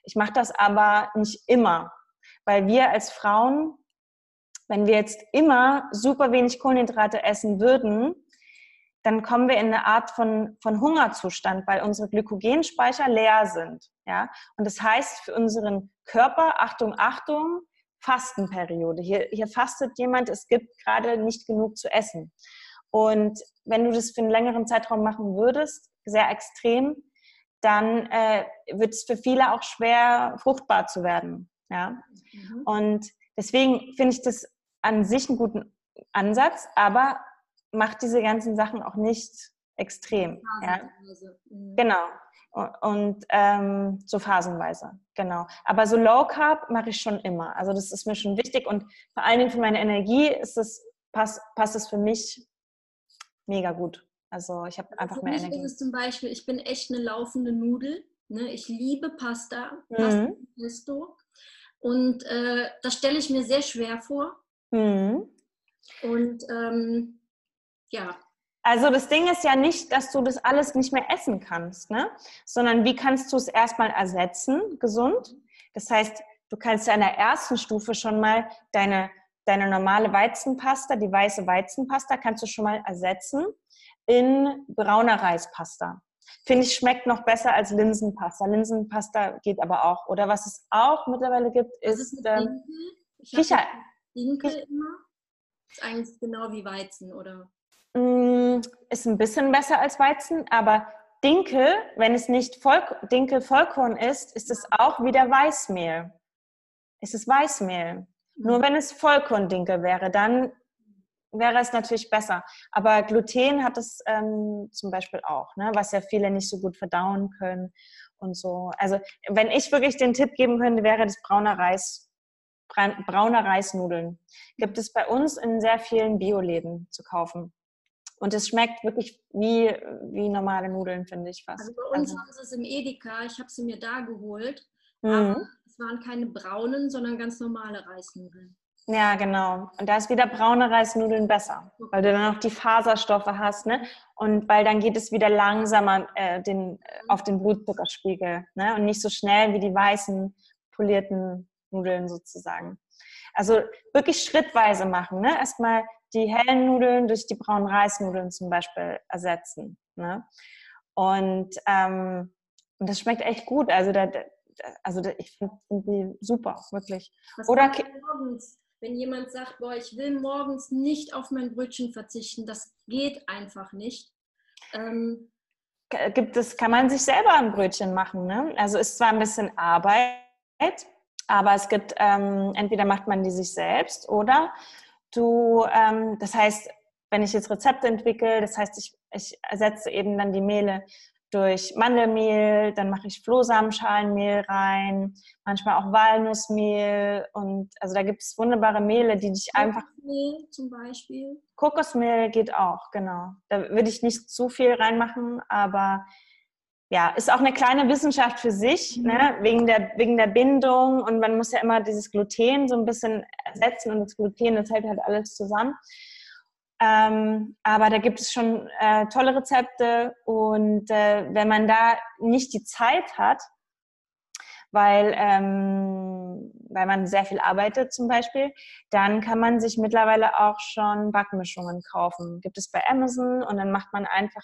Ich mache das aber nicht immer, weil wir als Frauen, wenn wir jetzt immer super wenig Kohlenhydrate essen würden, dann kommen wir in eine Art von, von Hungerzustand, weil unsere Glykogenspeicher leer sind. Ja? Und das heißt für unseren Körper, Achtung, Achtung, Fastenperiode. Hier, hier fastet jemand, es gibt gerade nicht genug zu essen. Und wenn du das für einen längeren Zeitraum machen würdest, sehr extrem, dann äh, wird es für viele auch schwer, fruchtbar zu werden. Ja? Mhm. Und deswegen finde ich das an sich einen guten Ansatz, aber macht diese ganzen Sachen auch nicht extrem. Ja? Mhm. Genau. Und, und ähm, so phasenweise, genau. Aber so Low Carb mache ich schon immer. Also das ist mir schon wichtig und vor allen Dingen für meine Energie ist es, passt, passt es für mich mega gut. Also ich habe einfach mehr Energie. Ist zum Beispiel, ich bin echt eine laufende Nudel. Ne? Ich liebe Pasta, Pasta mhm. Pesto. Und äh, das stelle ich mir sehr schwer vor. Mhm. Und ähm, ja. Also das Ding ist ja nicht, dass du das alles nicht mehr essen kannst, ne? sondern wie kannst du es erstmal ersetzen, gesund? Das heißt, du kannst ja in der ersten Stufe schon mal deine, deine normale Weizenpasta, die weiße Weizenpasta, kannst du schon mal ersetzen in brauner Reispasta. Finde ich, schmeckt noch besser als Linsenpasta. Linsenpasta geht aber auch. Oder was es auch mittlerweile gibt, ist, ist ähm, Kicher. Dinkel immer. Ist eigentlich genau wie Weizen, oder? Mm, ist ein bisschen besser als Weizen, aber Dinkel, wenn es nicht Voll Dinkel Vollkorn ist, ist es auch wieder Weißmehl. Es ist Weißmehl. Nur mhm. wenn es Vollkorn-Dinkel wäre, dann wäre es natürlich besser. Aber Gluten hat es ähm, zum Beispiel auch, ne? was ja viele nicht so gut verdauen können und so. Also wenn ich wirklich den Tipp geben könnte, wäre das brauner Reis, brauner Reisnudeln. Gibt es bei uns in sehr vielen Bioläden zu kaufen. Und es schmeckt wirklich wie, wie normale Nudeln, finde ich fast. Also bei uns also. haben sie es im Edeka, ich habe sie mir da geholt. Mhm. Aber es waren keine braunen, sondern ganz normale Reisnudeln. Ja, genau. Und da ist wieder braune Reisnudeln besser, weil du dann noch die Faserstoffe hast, ne? Und weil dann geht es wieder langsamer äh, den, äh, auf den Blutzuckerspiegel, ne? Und nicht so schnell wie die weißen polierten Nudeln sozusagen. Also wirklich schrittweise machen, ne? Erstmal die hellen Nudeln durch die braunen Reisnudeln zum Beispiel ersetzen. Ne? Und, ähm, und das schmeckt echt gut. Also, da, also da, ich finde find die super, wirklich. Was Oder morgens, wenn jemand sagt, boah, ich will morgens nicht auf mein Brötchen verzichten, das geht einfach nicht. Ähm, gibt es, kann man sich selber ein Brötchen machen. Ne? Also ist zwar ein bisschen Arbeit, aber es gibt, ähm, entweder macht man die sich selbst oder Du, ähm, das heißt, wenn ich jetzt Rezepte entwickle, das heißt, ich, ich ersetze eben dann die Mehle durch Mandelmehl, dann mache ich Flohsamenschalenmehl rein, manchmal auch Walnussmehl und also da gibt es wunderbare Mehle, die dich einfach. Kokosmehl zum Beispiel. Kokosmehl geht auch, genau. Da würde ich nicht zu viel reinmachen, aber ja, ist auch eine kleine Wissenschaft für sich, mhm. ne? wegen, der, wegen der Bindung. Und man muss ja immer dieses Gluten so ein bisschen ersetzen und das Gluten, das hält halt alles zusammen. Ähm, aber da gibt es schon äh, tolle Rezepte und äh, wenn man da nicht die Zeit hat, weil, ähm, weil man sehr viel arbeitet zum Beispiel, dann kann man sich mittlerweile auch schon Backmischungen kaufen. Gibt es bei Amazon und dann macht man einfach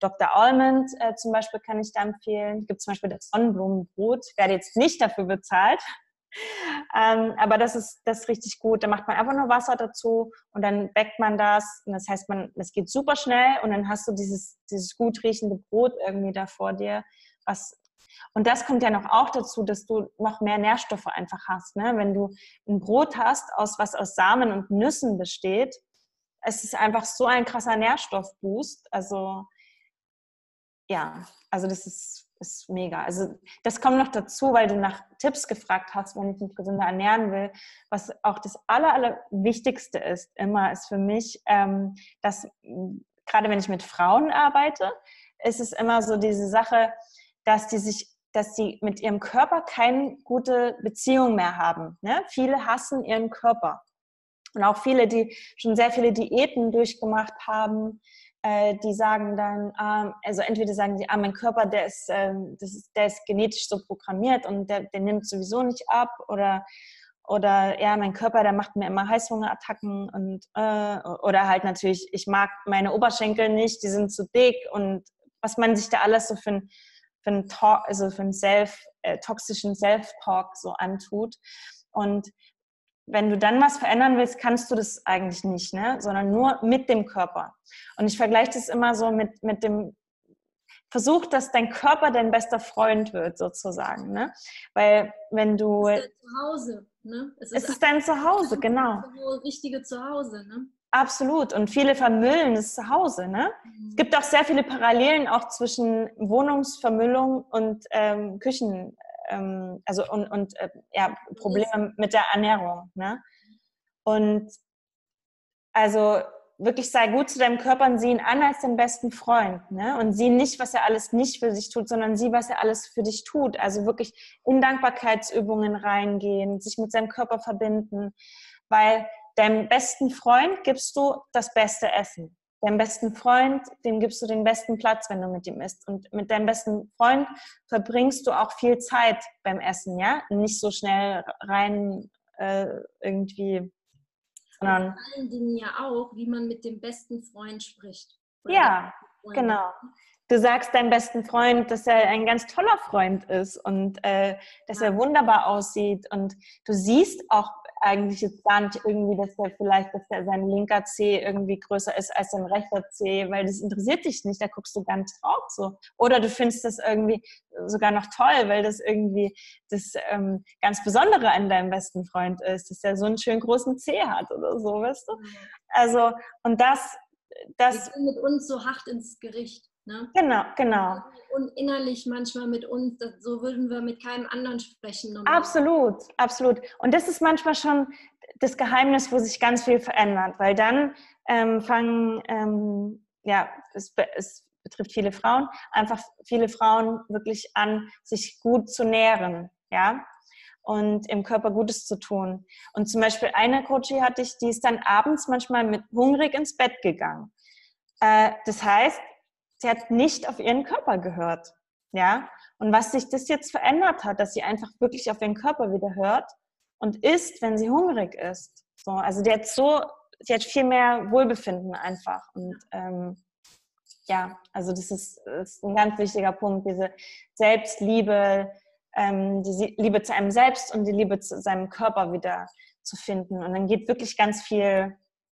Dr. Almond äh, zum Beispiel kann ich da empfehlen. Gibt zum Beispiel das Sonnenblumenbrot. Ich werde jetzt nicht dafür bezahlt. ähm, aber das ist, das ist richtig gut. Da macht man einfach nur Wasser dazu und dann backt man das. Und das heißt, man, das geht super schnell und dann hast du dieses, dieses gut riechende Brot irgendwie da vor dir, was und das kommt ja noch auch dazu, dass du noch mehr Nährstoffe einfach hast. Ne? Wenn du ein Brot hast, aus was aus Samen und Nüssen besteht, es ist einfach so ein krasser Nährstoffboost. Also ja, also das ist, ist mega. Also das kommt noch dazu, weil du nach Tipps gefragt hast, wenn ich mich gesünder ernähren will. Was auch das aller, aller Wichtigste ist, immer ist für mich, ähm, dass gerade wenn ich mit Frauen arbeite, ist es immer so diese Sache, dass die sich dass sie mit ihrem Körper keine gute Beziehung mehr haben. Ne? Viele hassen ihren Körper. Und auch viele, die schon sehr viele Diäten durchgemacht haben, äh, die sagen dann, ähm, also entweder sagen sie, ah, mein Körper, der ist, äh, das ist, der ist genetisch so programmiert und der, der nimmt sowieso nicht ab oder oder ja, mein Körper, der macht mir immer Heißhungerattacken und äh, oder halt natürlich, ich mag meine Oberschenkel nicht, die sind zu dick und was man sich da alles so für ein für einen, Talk, also für einen Self, äh, toxischen Self-Talk so antut. Und wenn du dann was verändern willst, kannst du das eigentlich nicht, ne? sondern nur mit dem Körper. Und ich vergleiche das immer so mit, mit dem, versuch, dass dein Körper dein bester Freund wird, sozusagen. Ne? Weil wenn du... Es ist dein Zuhause. Ne? Es ist, es ist dein Zuhause, genau. Das richtige Zuhause. Ne? Absolut. Und viele vermüllen das Zuhause. Ne? Mhm. Es gibt auch sehr viele Parallelen auch zwischen Wohnungsvermüllung und ähm, Küchen, ähm, also und, und äh, ja, Probleme mit der Ernährung. Ne? Und also wirklich sei gut zu deinem Körper und sieh ihn an als den besten Freund. Ne? Und sieh nicht, was er alles nicht für sich tut, sondern sieh, was er alles für dich tut. Also wirklich in Dankbarkeitsübungen reingehen, sich mit seinem Körper verbinden. Weil Deinem besten Freund gibst du das beste Essen. Deinem besten Freund, dem gibst du den besten Platz, wenn du mit ihm isst. Und mit deinem besten Freund verbringst du auch viel Zeit beim Essen, ja? Nicht so schnell rein äh, irgendwie, sondern. Vor allen Dingen ja auch, wie man mit dem besten Freund spricht. Ja, genau du sagst deinem besten Freund, dass er ein ganz toller Freund ist und äh, dass er wunderbar aussieht und du siehst auch eigentlich jetzt gar nicht irgendwie, dass er vielleicht, dass er sein linker C irgendwie größer ist als sein rechter C, weil das interessiert dich nicht, da guckst du gar nicht drauf so. Oder du findest das irgendwie sogar noch toll, weil das irgendwie das ähm, ganz Besondere an deinem besten Freund ist, dass er so einen schönen großen C hat oder so, weißt du? Also, und das, das... Wir mit uns so hart ins Gericht. Ne? Genau, genau. Und innerlich manchmal mit uns, das, so würden wir mit keinem anderen sprechen. Normal. Absolut, absolut. Und das ist manchmal schon das Geheimnis, wo sich ganz viel verändert, weil dann ähm, fangen, ähm, ja, es, es betrifft viele Frauen, einfach viele Frauen wirklich an, sich gut zu nähren, ja, und im Körper Gutes zu tun. Und zum Beispiel eine Coachie hatte ich, die ist dann abends manchmal mit hungrig ins Bett gegangen. Äh, das heißt, sie hat nicht auf ihren Körper gehört. Ja, und was sich das jetzt verändert hat, dass sie einfach wirklich auf ihren Körper wieder hört und isst, wenn sie hungrig ist. So, also die hat so, sie hat viel mehr Wohlbefinden einfach. Und ähm, ja, also das ist, ist, ein ganz wichtiger Punkt, diese Selbstliebe, ähm, die Liebe zu einem selbst und die Liebe zu seinem Körper wieder zu finden. Und dann geht wirklich ganz viel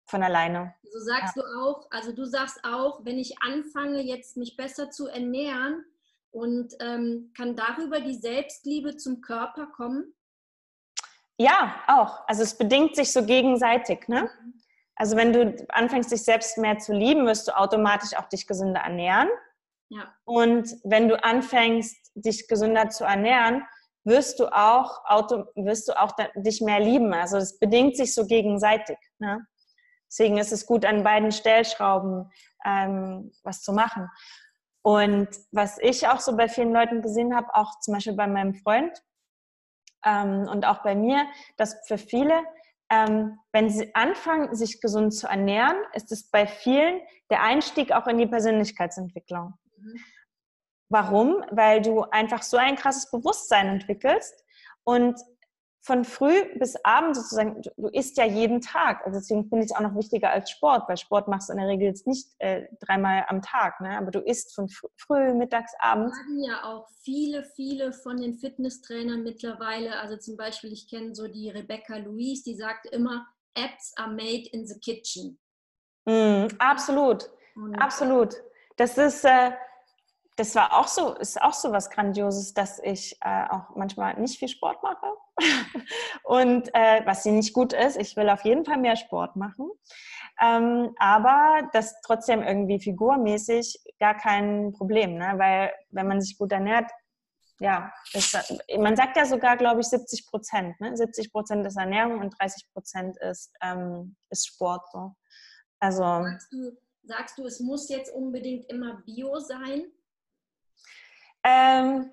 von alleine. So sagst ja. du auch, also du sagst auch, wenn ich anfange, jetzt mich besser zu ernähren und ähm, kann darüber die Selbstliebe zum Körper kommen? Ja, auch. Also es bedingt sich so gegenseitig. Ne? Mhm. Also wenn du anfängst, dich selbst mehr zu lieben, wirst du automatisch auch dich gesünder ernähren. Ja. Und wenn du anfängst, dich gesünder zu ernähren, wirst du auch, auto, wirst du auch dich mehr lieben. Also es bedingt sich so gegenseitig. Ne? Deswegen ist es gut, an beiden Stellschrauben ähm, was zu machen. Und was ich auch so bei vielen Leuten gesehen habe, auch zum Beispiel bei meinem Freund ähm, und auch bei mir, dass für viele, ähm, wenn sie anfangen, sich gesund zu ernähren, ist es bei vielen der Einstieg auch in die Persönlichkeitsentwicklung. Mhm. Warum? Weil du einfach so ein krasses Bewusstsein entwickelst und von früh bis abend sozusagen, du, du isst ja jeden Tag. Also deswegen finde ich es auch noch wichtiger als Sport, weil Sport machst du in der Regel jetzt nicht äh, dreimal am Tag, ne? aber du isst von früh, mittags, abends. Sagen ja auch viele, viele von den Fitnesstrainern mittlerweile, also zum Beispiel, ich kenne so die Rebecca Louise, die sagt immer, Apps are made in the kitchen. Mm, absolut, Und, absolut. Das ist, äh, das war auch so, ist auch so was Grandioses, dass ich äh, auch manchmal nicht viel Sport mache. und äh, was sie nicht gut ist, ich will auf jeden Fall mehr Sport machen. Ähm, aber das trotzdem irgendwie figurmäßig gar kein Problem, ne? weil wenn man sich gut ernährt, ja, ist, man sagt ja sogar, glaube ich, 70 Prozent. Ne? 70 Prozent ist Ernährung und 30 Prozent ist, ähm, ist Sport. So. Also, sagst du, sagst du, es muss jetzt unbedingt immer Bio sein? Ähm,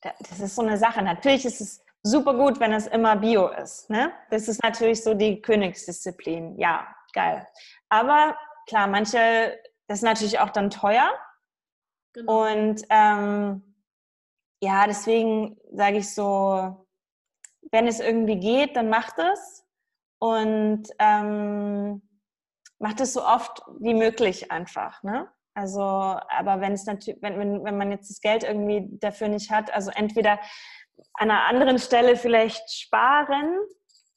das ist so eine Sache. Natürlich ist es super gut, wenn es immer Bio ist. Ne? Das ist natürlich so die Königsdisziplin. Ja, geil. Aber klar, manche, das ist natürlich auch dann teuer. Genau. Und ähm, ja, deswegen sage ich so, wenn es irgendwie geht, dann macht es. Und ähm, macht es so oft wie möglich einfach. Ne? Also, aber wenn es natürlich, wenn, wenn, wenn man jetzt das Geld irgendwie dafür nicht hat, also entweder an einer anderen Stelle vielleicht sparen,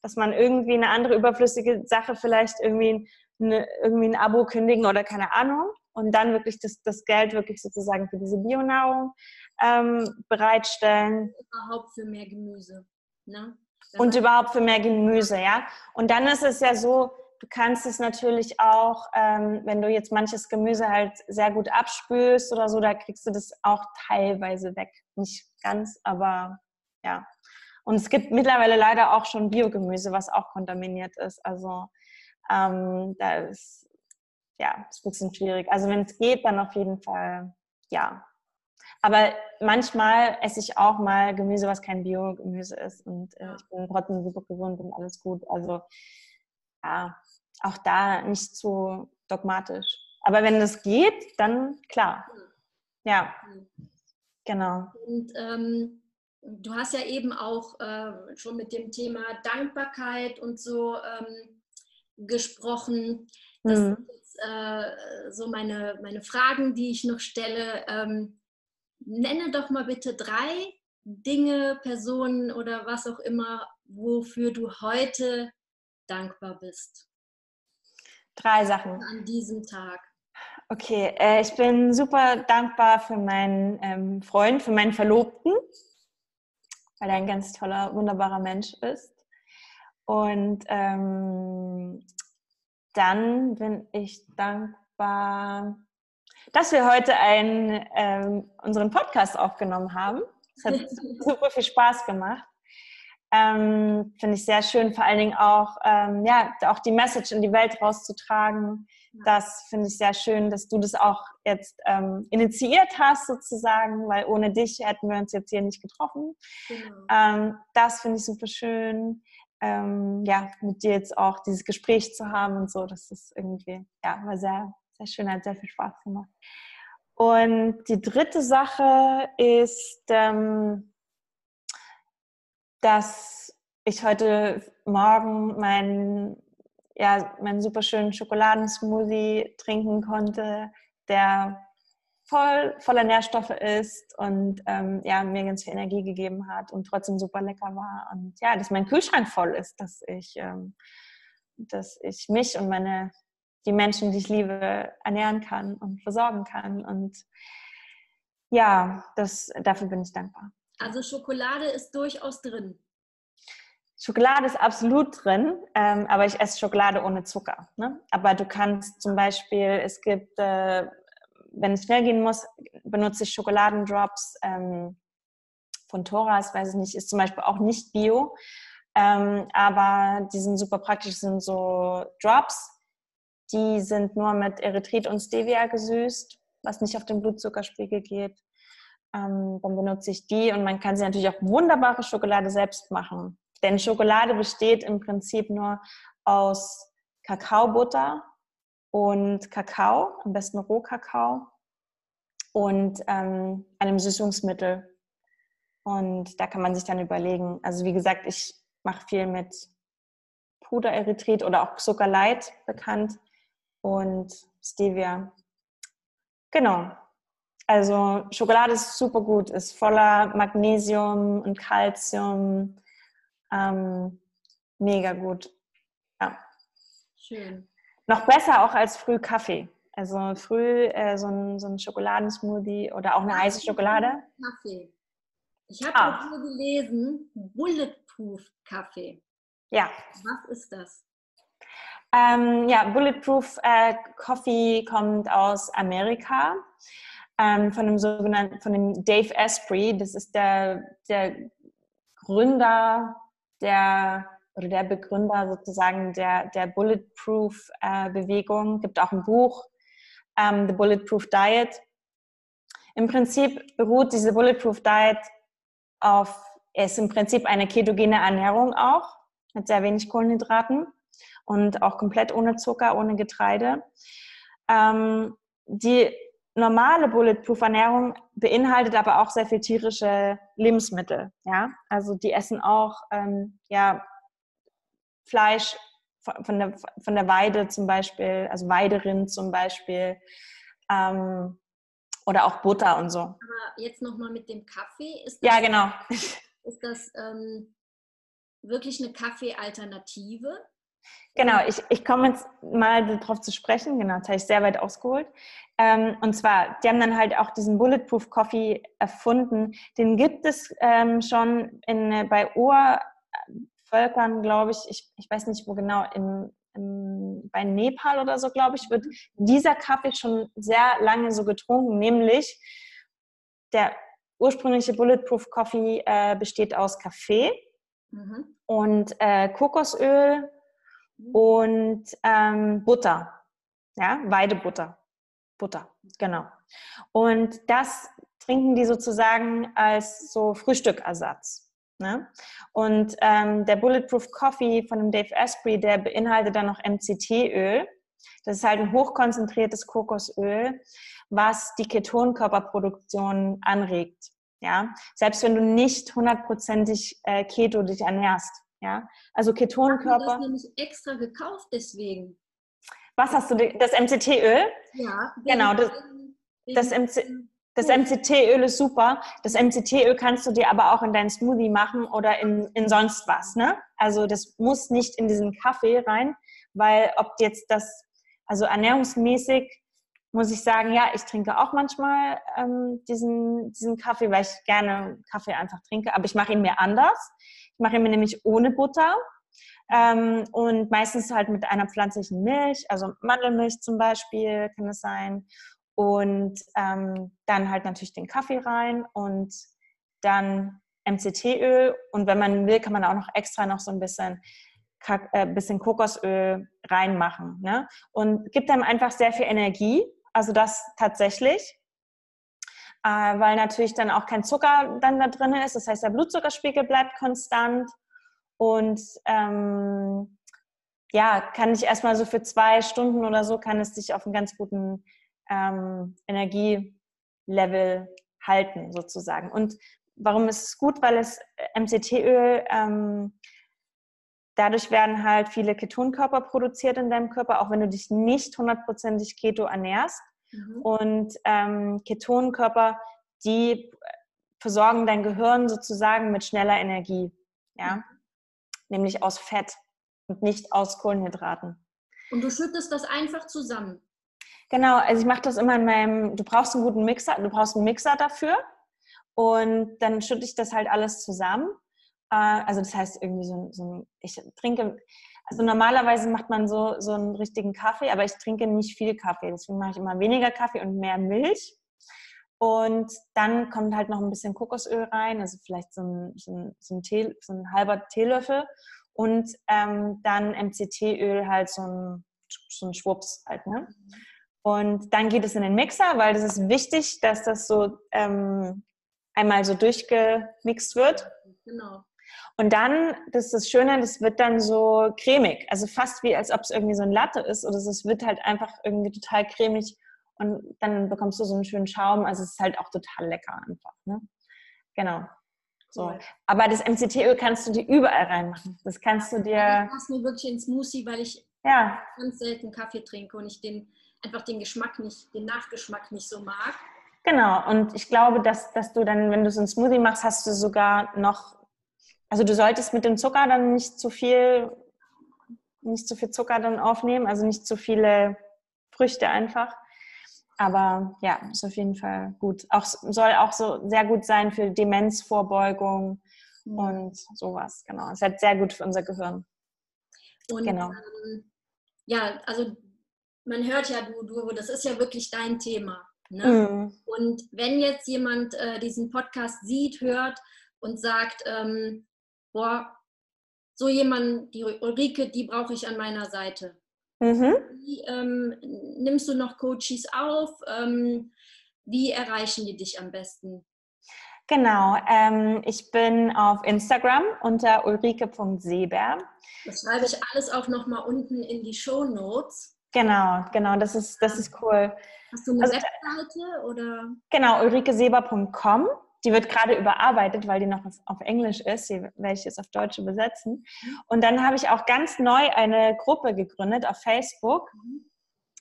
dass man irgendwie eine andere überflüssige Sache vielleicht irgendwie, eine, irgendwie ein Abo kündigen oder keine Ahnung und dann wirklich das, das Geld wirklich sozusagen für diese Bionahrung ähm, bereitstellen. Überhaupt für mehr Gemüse. Ne? Und überhaupt für mehr Gemüse, ja. Und dann ist es ja so, Du kannst es natürlich auch, ähm, wenn du jetzt manches Gemüse halt sehr gut abspülst oder so, da kriegst du das auch teilweise weg. Nicht ganz, aber ja. Und es gibt mittlerweile leider auch schon Biogemüse, was auch kontaminiert ist. Also ähm, da ist ja ist ein bisschen schwierig. Also wenn es geht, dann auf jeden Fall ja. Aber manchmal esse ich auch mal Gemüse, was kein Biogemüse ist. Und äh, ich bin trotzdem super gesund und alles gut. Also ja, auch da nicht zu dogmatisch. Aber wenn das geht, dann klar. Ja, genau. Und ähm, du hast ja eben auch äh, schon mit dem Thema Dankbarkeit und so ähm, gesprochen. Das mhm. sind jetzt äh, so meine, meine Fragen, die ich noch stelle. Ähm, nenne doch mal bitte drei Dinge, Personen oder was auch immer, wofür du heute dankbar bist. Drei Sachen. An diesem Tag. Okay, äh, ich bin super dankbar für meinen ähm, Freund, für meinen Verlobten, weil er ein ganz toller, wunderbarer Mensch ist. Und ähm, dann bin ich dankbar, dass wir heute einen, ähm, unseren Podcast aufgenommen haben. Es hat super viel Spaß gemacht. Ähm, Finde ich sehr schön, vor allen Dingen auch, ähm, ja, auch die Message in die Welt rauszutragen. Das finde ich sehr schön, dass du das auch jetzt ähm, initiiert hast, sozusagen, weil ohne dich hätten wir uns jetzt hier nicht getroffen. Genau. Ähm, das finde ich super schön. Ähm, ja, mit dir jetzt auch dieses Gespräch zu haben und so, das ist irgendwie, ja, war sehr, sehr schön, hat sehr viel Spaß gemacht. Und die dritte Sache ist, ähm, dass ich heute Morgen meinen ja, meinen super schönen Schokoladensmoothie trinken konnte, der voll voller Nährstoffe ist und ähm, ja, mir ganz viel Energie gegeben hat und trotzdem super lecker war. Und ja, dass mein Kühlschrank voll ist, dass ich, ähm, dass ich mich und meine, die Menschen, die ich liebe, ernähren kann und versorgen kann. Und ja, das, dafür bin ich dankbar. Also Schokolade ist durchaus drin. Schokolade ist absolut drin, ähm, aber ich esse Schokolade ohne Zucker. Ne? Aber du kannst zum Beispiel, es gibt, äh, wenn es schnell gehen muss, benutze ich Schokoladendrops ähm, von Thoras, weiß ich nicht, ist zum Beispiel auch nicht bio, ähm, aber die sind super praktisch, sind so Drops, die sind nur mit Erythrit und Stevia gesüßt, was nicht auf den Blutzuckerspiegel geht. Ähm, dann benutze ich die und man kann sie natürlich auch wunderbare Schokolade selbst machen. Denn Schokolade besteht im Prinzip nur aus Kakaobutter und Kakao, am besten Rohkakao und ähm, einem Süßungsmittel. Und da kann man sich dann überlegen, also wie gesagt, ich mache viel mit Pudererythrit oder auch Zuckerlight bekannt und Stevia. Genau. Also Schokolade ist super gut, ist voller Magnesium und Calcium. Ähm, mega gut. Ja. Schön. Noch besser auch als früh Kaffee. Also früh äh, so, ein, so ein Schokoladensmoothie oder auch eine heiße Schokolade. Kaffee. Ich habe ah. hier gelesen, Bulletproof Kaffee. Ja. Was ist das? Ähm, ja, Bulletproof äh, Coffee kommt aus Amerika ähm, von dem sogenannten, von dem Dave Asprey. Das ist der, der Gründer der oder der Begründer sozusagen der, der Bulletproof-Bewegung. Äh, gibt auch ein Buch, ähm, The Bulletproof Diet. Im Prinzip beruht diese Bulletproof Diet auf, ist im Prinzip eine ketogene Ernährung auch, mit sehr wenig Kohlenhydraten und auch komplett ohne Zucker, ohne Getreide. Ähm, die normale Bulletproof-Ernährung beinhaltet aber auch sehr viel tierische Lebensmittel. Ja, also die essen auch ähm, ja, Fleisch von der, von der Weide zum Beispiel, also Weiderind zum Beispiel. Ähm, oder auch Butter und so. Aber jetzt nochmal mit dem Kaffee. Ist das, ja, genau. Ist das ähm, wirklich eine Kaffee-Alternative? Genau, ich, ich komme jetzt mal darauf zu sprechen. Genau, das habe ich sehr weit ausgeholt. Ähm, und zwar, die haben dann halt auch diesen Bulletproof Coffee erfunden. Den gibt es ähm, schon in, bei Urvölkern, glaube ich, ich, ich weiß nicht wo genau, in, in, bei Nepal oder so, glaube ich, wird dieser Kaffee schon sehr lange so getrunken, nämlich der ursprüngliche Bulletproof Coffee äh, besteht aus Kaffee mhm. und äh, Kokosöl, und ähm, Butter, ja, Weidebutter, Butter, genau. Und das trinken die sozusagen als so Frühstückersatz. Ne? Und ähm, der Bulletproof Coffee von dem Dave Asprey, der beinhaltet dann noch MCT-Öl. Das ist halt ein hochkonzentriertes Kokosöl, was die Ketonkörperproduktion anregt. Ja? Selbst wenn du nicht hundertprozentig äh, Keto dich ernährst. Ja, also Ketonkörper. Ich habe das nämlich extra gekauft deswegen. Was hast du? Das MCT-Öl? Ja. Genau. Das, das, MC, das MCT-Öl ist super. Das MCT-Öl kannst du dir aber auch in deinen Smoothie machen oder in, in sonst was. Ne? Also das muss nicht in diesen Kaffee rein, weil ob jetzt das, also ernährungsmäßig muss ich sagen, ja, ich trinke auch manchmal ähm, diesen, diesen Kaffee, weil ich gerne Kaffee einfach trinke, aber ich mache ihn mir anders. Ich mache mir nämlich ohne Butter ähm, und meistens halt mit einer pflanzlichen Milch, also Mandelmilch zum Beispiel kann es sein. Und ähm, dann halt natürlich den Kaffee rein und dann MCT-Öl. Und wenn man will, kann man auch noch extra noch so ein bisschen, äh, bisschen Kokosöl reinmachen. Ne? Und gibt einem einfach sehr viel Energie. Also das tatsächlich äh, weil natürlich dann auch kein Zucker dann da drin ist. Das heißt, der Blutzuckerspiegel bleibt konstant und ähm, ja, kann ich erstmal so für zwei Stunden oder so, kann es dich auf einem ganz guten ähm, Energielevel halten sozusagen. Und warum ist es gut? Weil es äh, MCT-Öl, ähm, dadurch werden halt viele Ketonkörper produziert in deinem Körper, auch wenn du dich nicht hundertprozentig keto ernährst. Mhm. Und ähm, Ketonkörper, die versorgen dein Gehirn sozusagen mit schneller Energie, ja, mhm. nämlich aus Fett und nicht aus Kohlenhydraten. Und du schüttest das einfach zusammen. Genau, also ich mache das immer in meinem, du brauchst einen guten Mixer, du brauchst einen Mixer dafür und dann schütte ich das halt alles zusammen. Äh, also das heißt irgendwie so, so ich trinke, also normalerweise macht man so, so einen richtigen Kaffee, aber ich trinke nicht viel Kaffee. Deswegen mache ich immer weniger Kaffee und mehr Milch. Und dann kommt halt noch ein bisschen Kokosöl rein, also vielleicht so ein, so ein, so ein, Tee, so ein halber Teelöffel. Und ähm, dann MCT-Öl halt so ein, so ein Schwupps halt. Ne? Und dann geht es in den Mixer, weil das ist wichtig, dass das so ähm, einmal so durchgemixt wird. Genau. Und dann, das ist das Schöne, das wird dann so cremig. Also fast wie, als ob es irgendwie so ein Latte ist. Oder es wird halt einfach irgendwie total cremig. Und dann bekommst du so einen schönen Schaum. Also es ist halt auch total lecker einfach. Ne? Genau. So. Aber das MCT-Öl kannst du dir überall reinmachen. Das kannst du dir. Ich passe mir wirklich ins Smoothie, weil ich ja. ganz selten Kaffee trinke und ich den einfach den Geschmack nicht, den Nachgeschmack nicht so mag. Genau, und ich glaube, dass, dass du dann, wenn du so ein Smoothie machst, hast du sogar noch, also du solltest mit dem Zucker dann nicht zu viel, nicht zu viel Zucker dann aufnehmen, also nicht zu viele Früchte einfach. Aber ja, ist auf jeden Fall gut. Auch, soll auch so sehr gut sein für Demenzvorbeugung mhm. und sowas. Genau. Es ist halt sehr gut für unser Gehirn. Und genau. Ähm, ja, also man hört ja, du, du, das ist ja wirklich dein Thema. Ne? Mhm. Und wenn jetzt jemand äh, diesen Podcast sieht, hört und sagt, ähm, boah, so jemand, die Ulrike, die brauche ich an meiner Seite. Mhm. Wie ähm, nimmst du noch Coaches auf? Ähm, wie erreichen die dich am besten? Genau, ähm, ich bin auf Instagram unter ulrike.seber. Das schreibe ich alles auch nochmal unten in die Show Notes. Genau, genau, das ist, das ist cool. Hast du eine also, Webseite oder? Genau, ulrikeseber.com. Die wird gerade überarbeitet, weil die noch auf Englisch ist. Die werde ich jetzt auf Deutsch übersetzen. Und dann habe ich auch ganz neu eine Gruppe gegründet auf Facebook.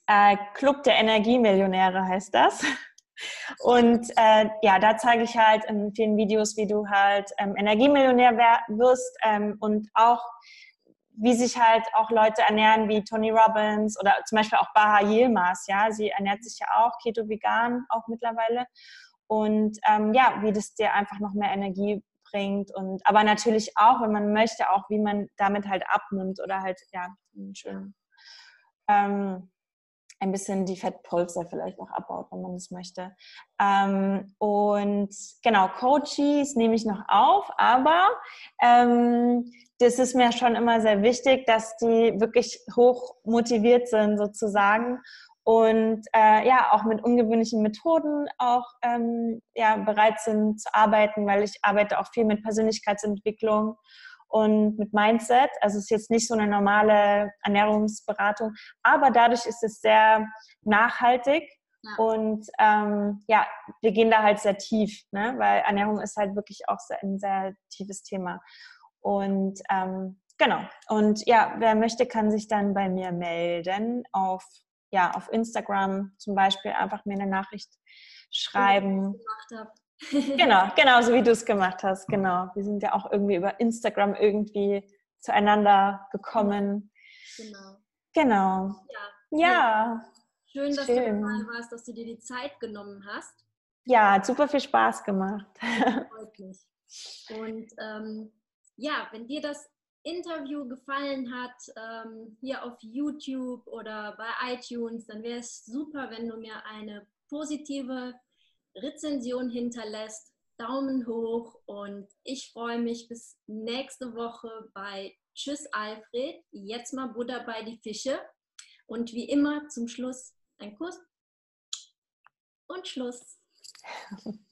Äh, Club der Energiemillionäre heißt das. Und äh, ja, da zeige ich halt in vielen Videos, wie du halt ähm, Energiemillionär wirst ähm, und auch wie sich halt auch Leute ernähren wie Tony Robbins oder zum Beispiel auch Baha Yilmaz, ja, sie ernährt sich ja auch keto-vegan auch mittlerweile und ähm, ja, wie das dir einfach noch mehr Energie bringt und aber natürlich auch, wenn man möchte, auch wie man damit halt abnimmt oder halt ja schön ähm, ein bisschen die Fettpolster vielleicht auch abbaut, wenn man das möchte. Ähm, und genau, Coaches nehme ich noch auf, aber ähm, das ist mir schon immer sehr wichtig, dass die wirklich hoch motiviert sind sozusagen und äh, ja auch mit ungewöhnlichen Methoden auch ähm, ja, bereit sind zu arbeiten, weil ich arbeite auch viel mit Persönlichkeitsentwicklung und mit Mindset. Also es ist jetzt nicht so eine normale Ernährungsberatung, aber dadurch ist es sehr nachhaltig ja. und ähm, ja, wir gehen da halt sehr tief, ne? weil Ernährung ist halt wirklich auch ein sehr tiefes Thema. Und ähm, genau. Und ja, wer möchte, kann sich dann bei mir melden auf, ja, auf Instagram zum Beispiel einfach mir eine Nachricht schreiben. genau, genau, so wie du es gemacht hast. Genau. Wir sind ja auch irgendwie über Instagram irgendwie zueinander gekommen. Genau. Genau. Ja. ja. Schön, dass Schön. du dabei warst, dass du dir die Zeit genommen hast. Ja, hat super viel Spaß gemacht. Freut mich. Und ähm, ja, wenn dir das Interview gefallen hat, ähm, hier auf YouTube oder bei iTunes, dann wäre es super, wenn du mir eine positive Rezension hinterlässt. Daumen hoch und ich freue mich bis nächste Woche bei Tschüss Alfred. Jetzt mal Buddha bei die Fische. Und wie immer zum Schluss ein Kuss und Schluss.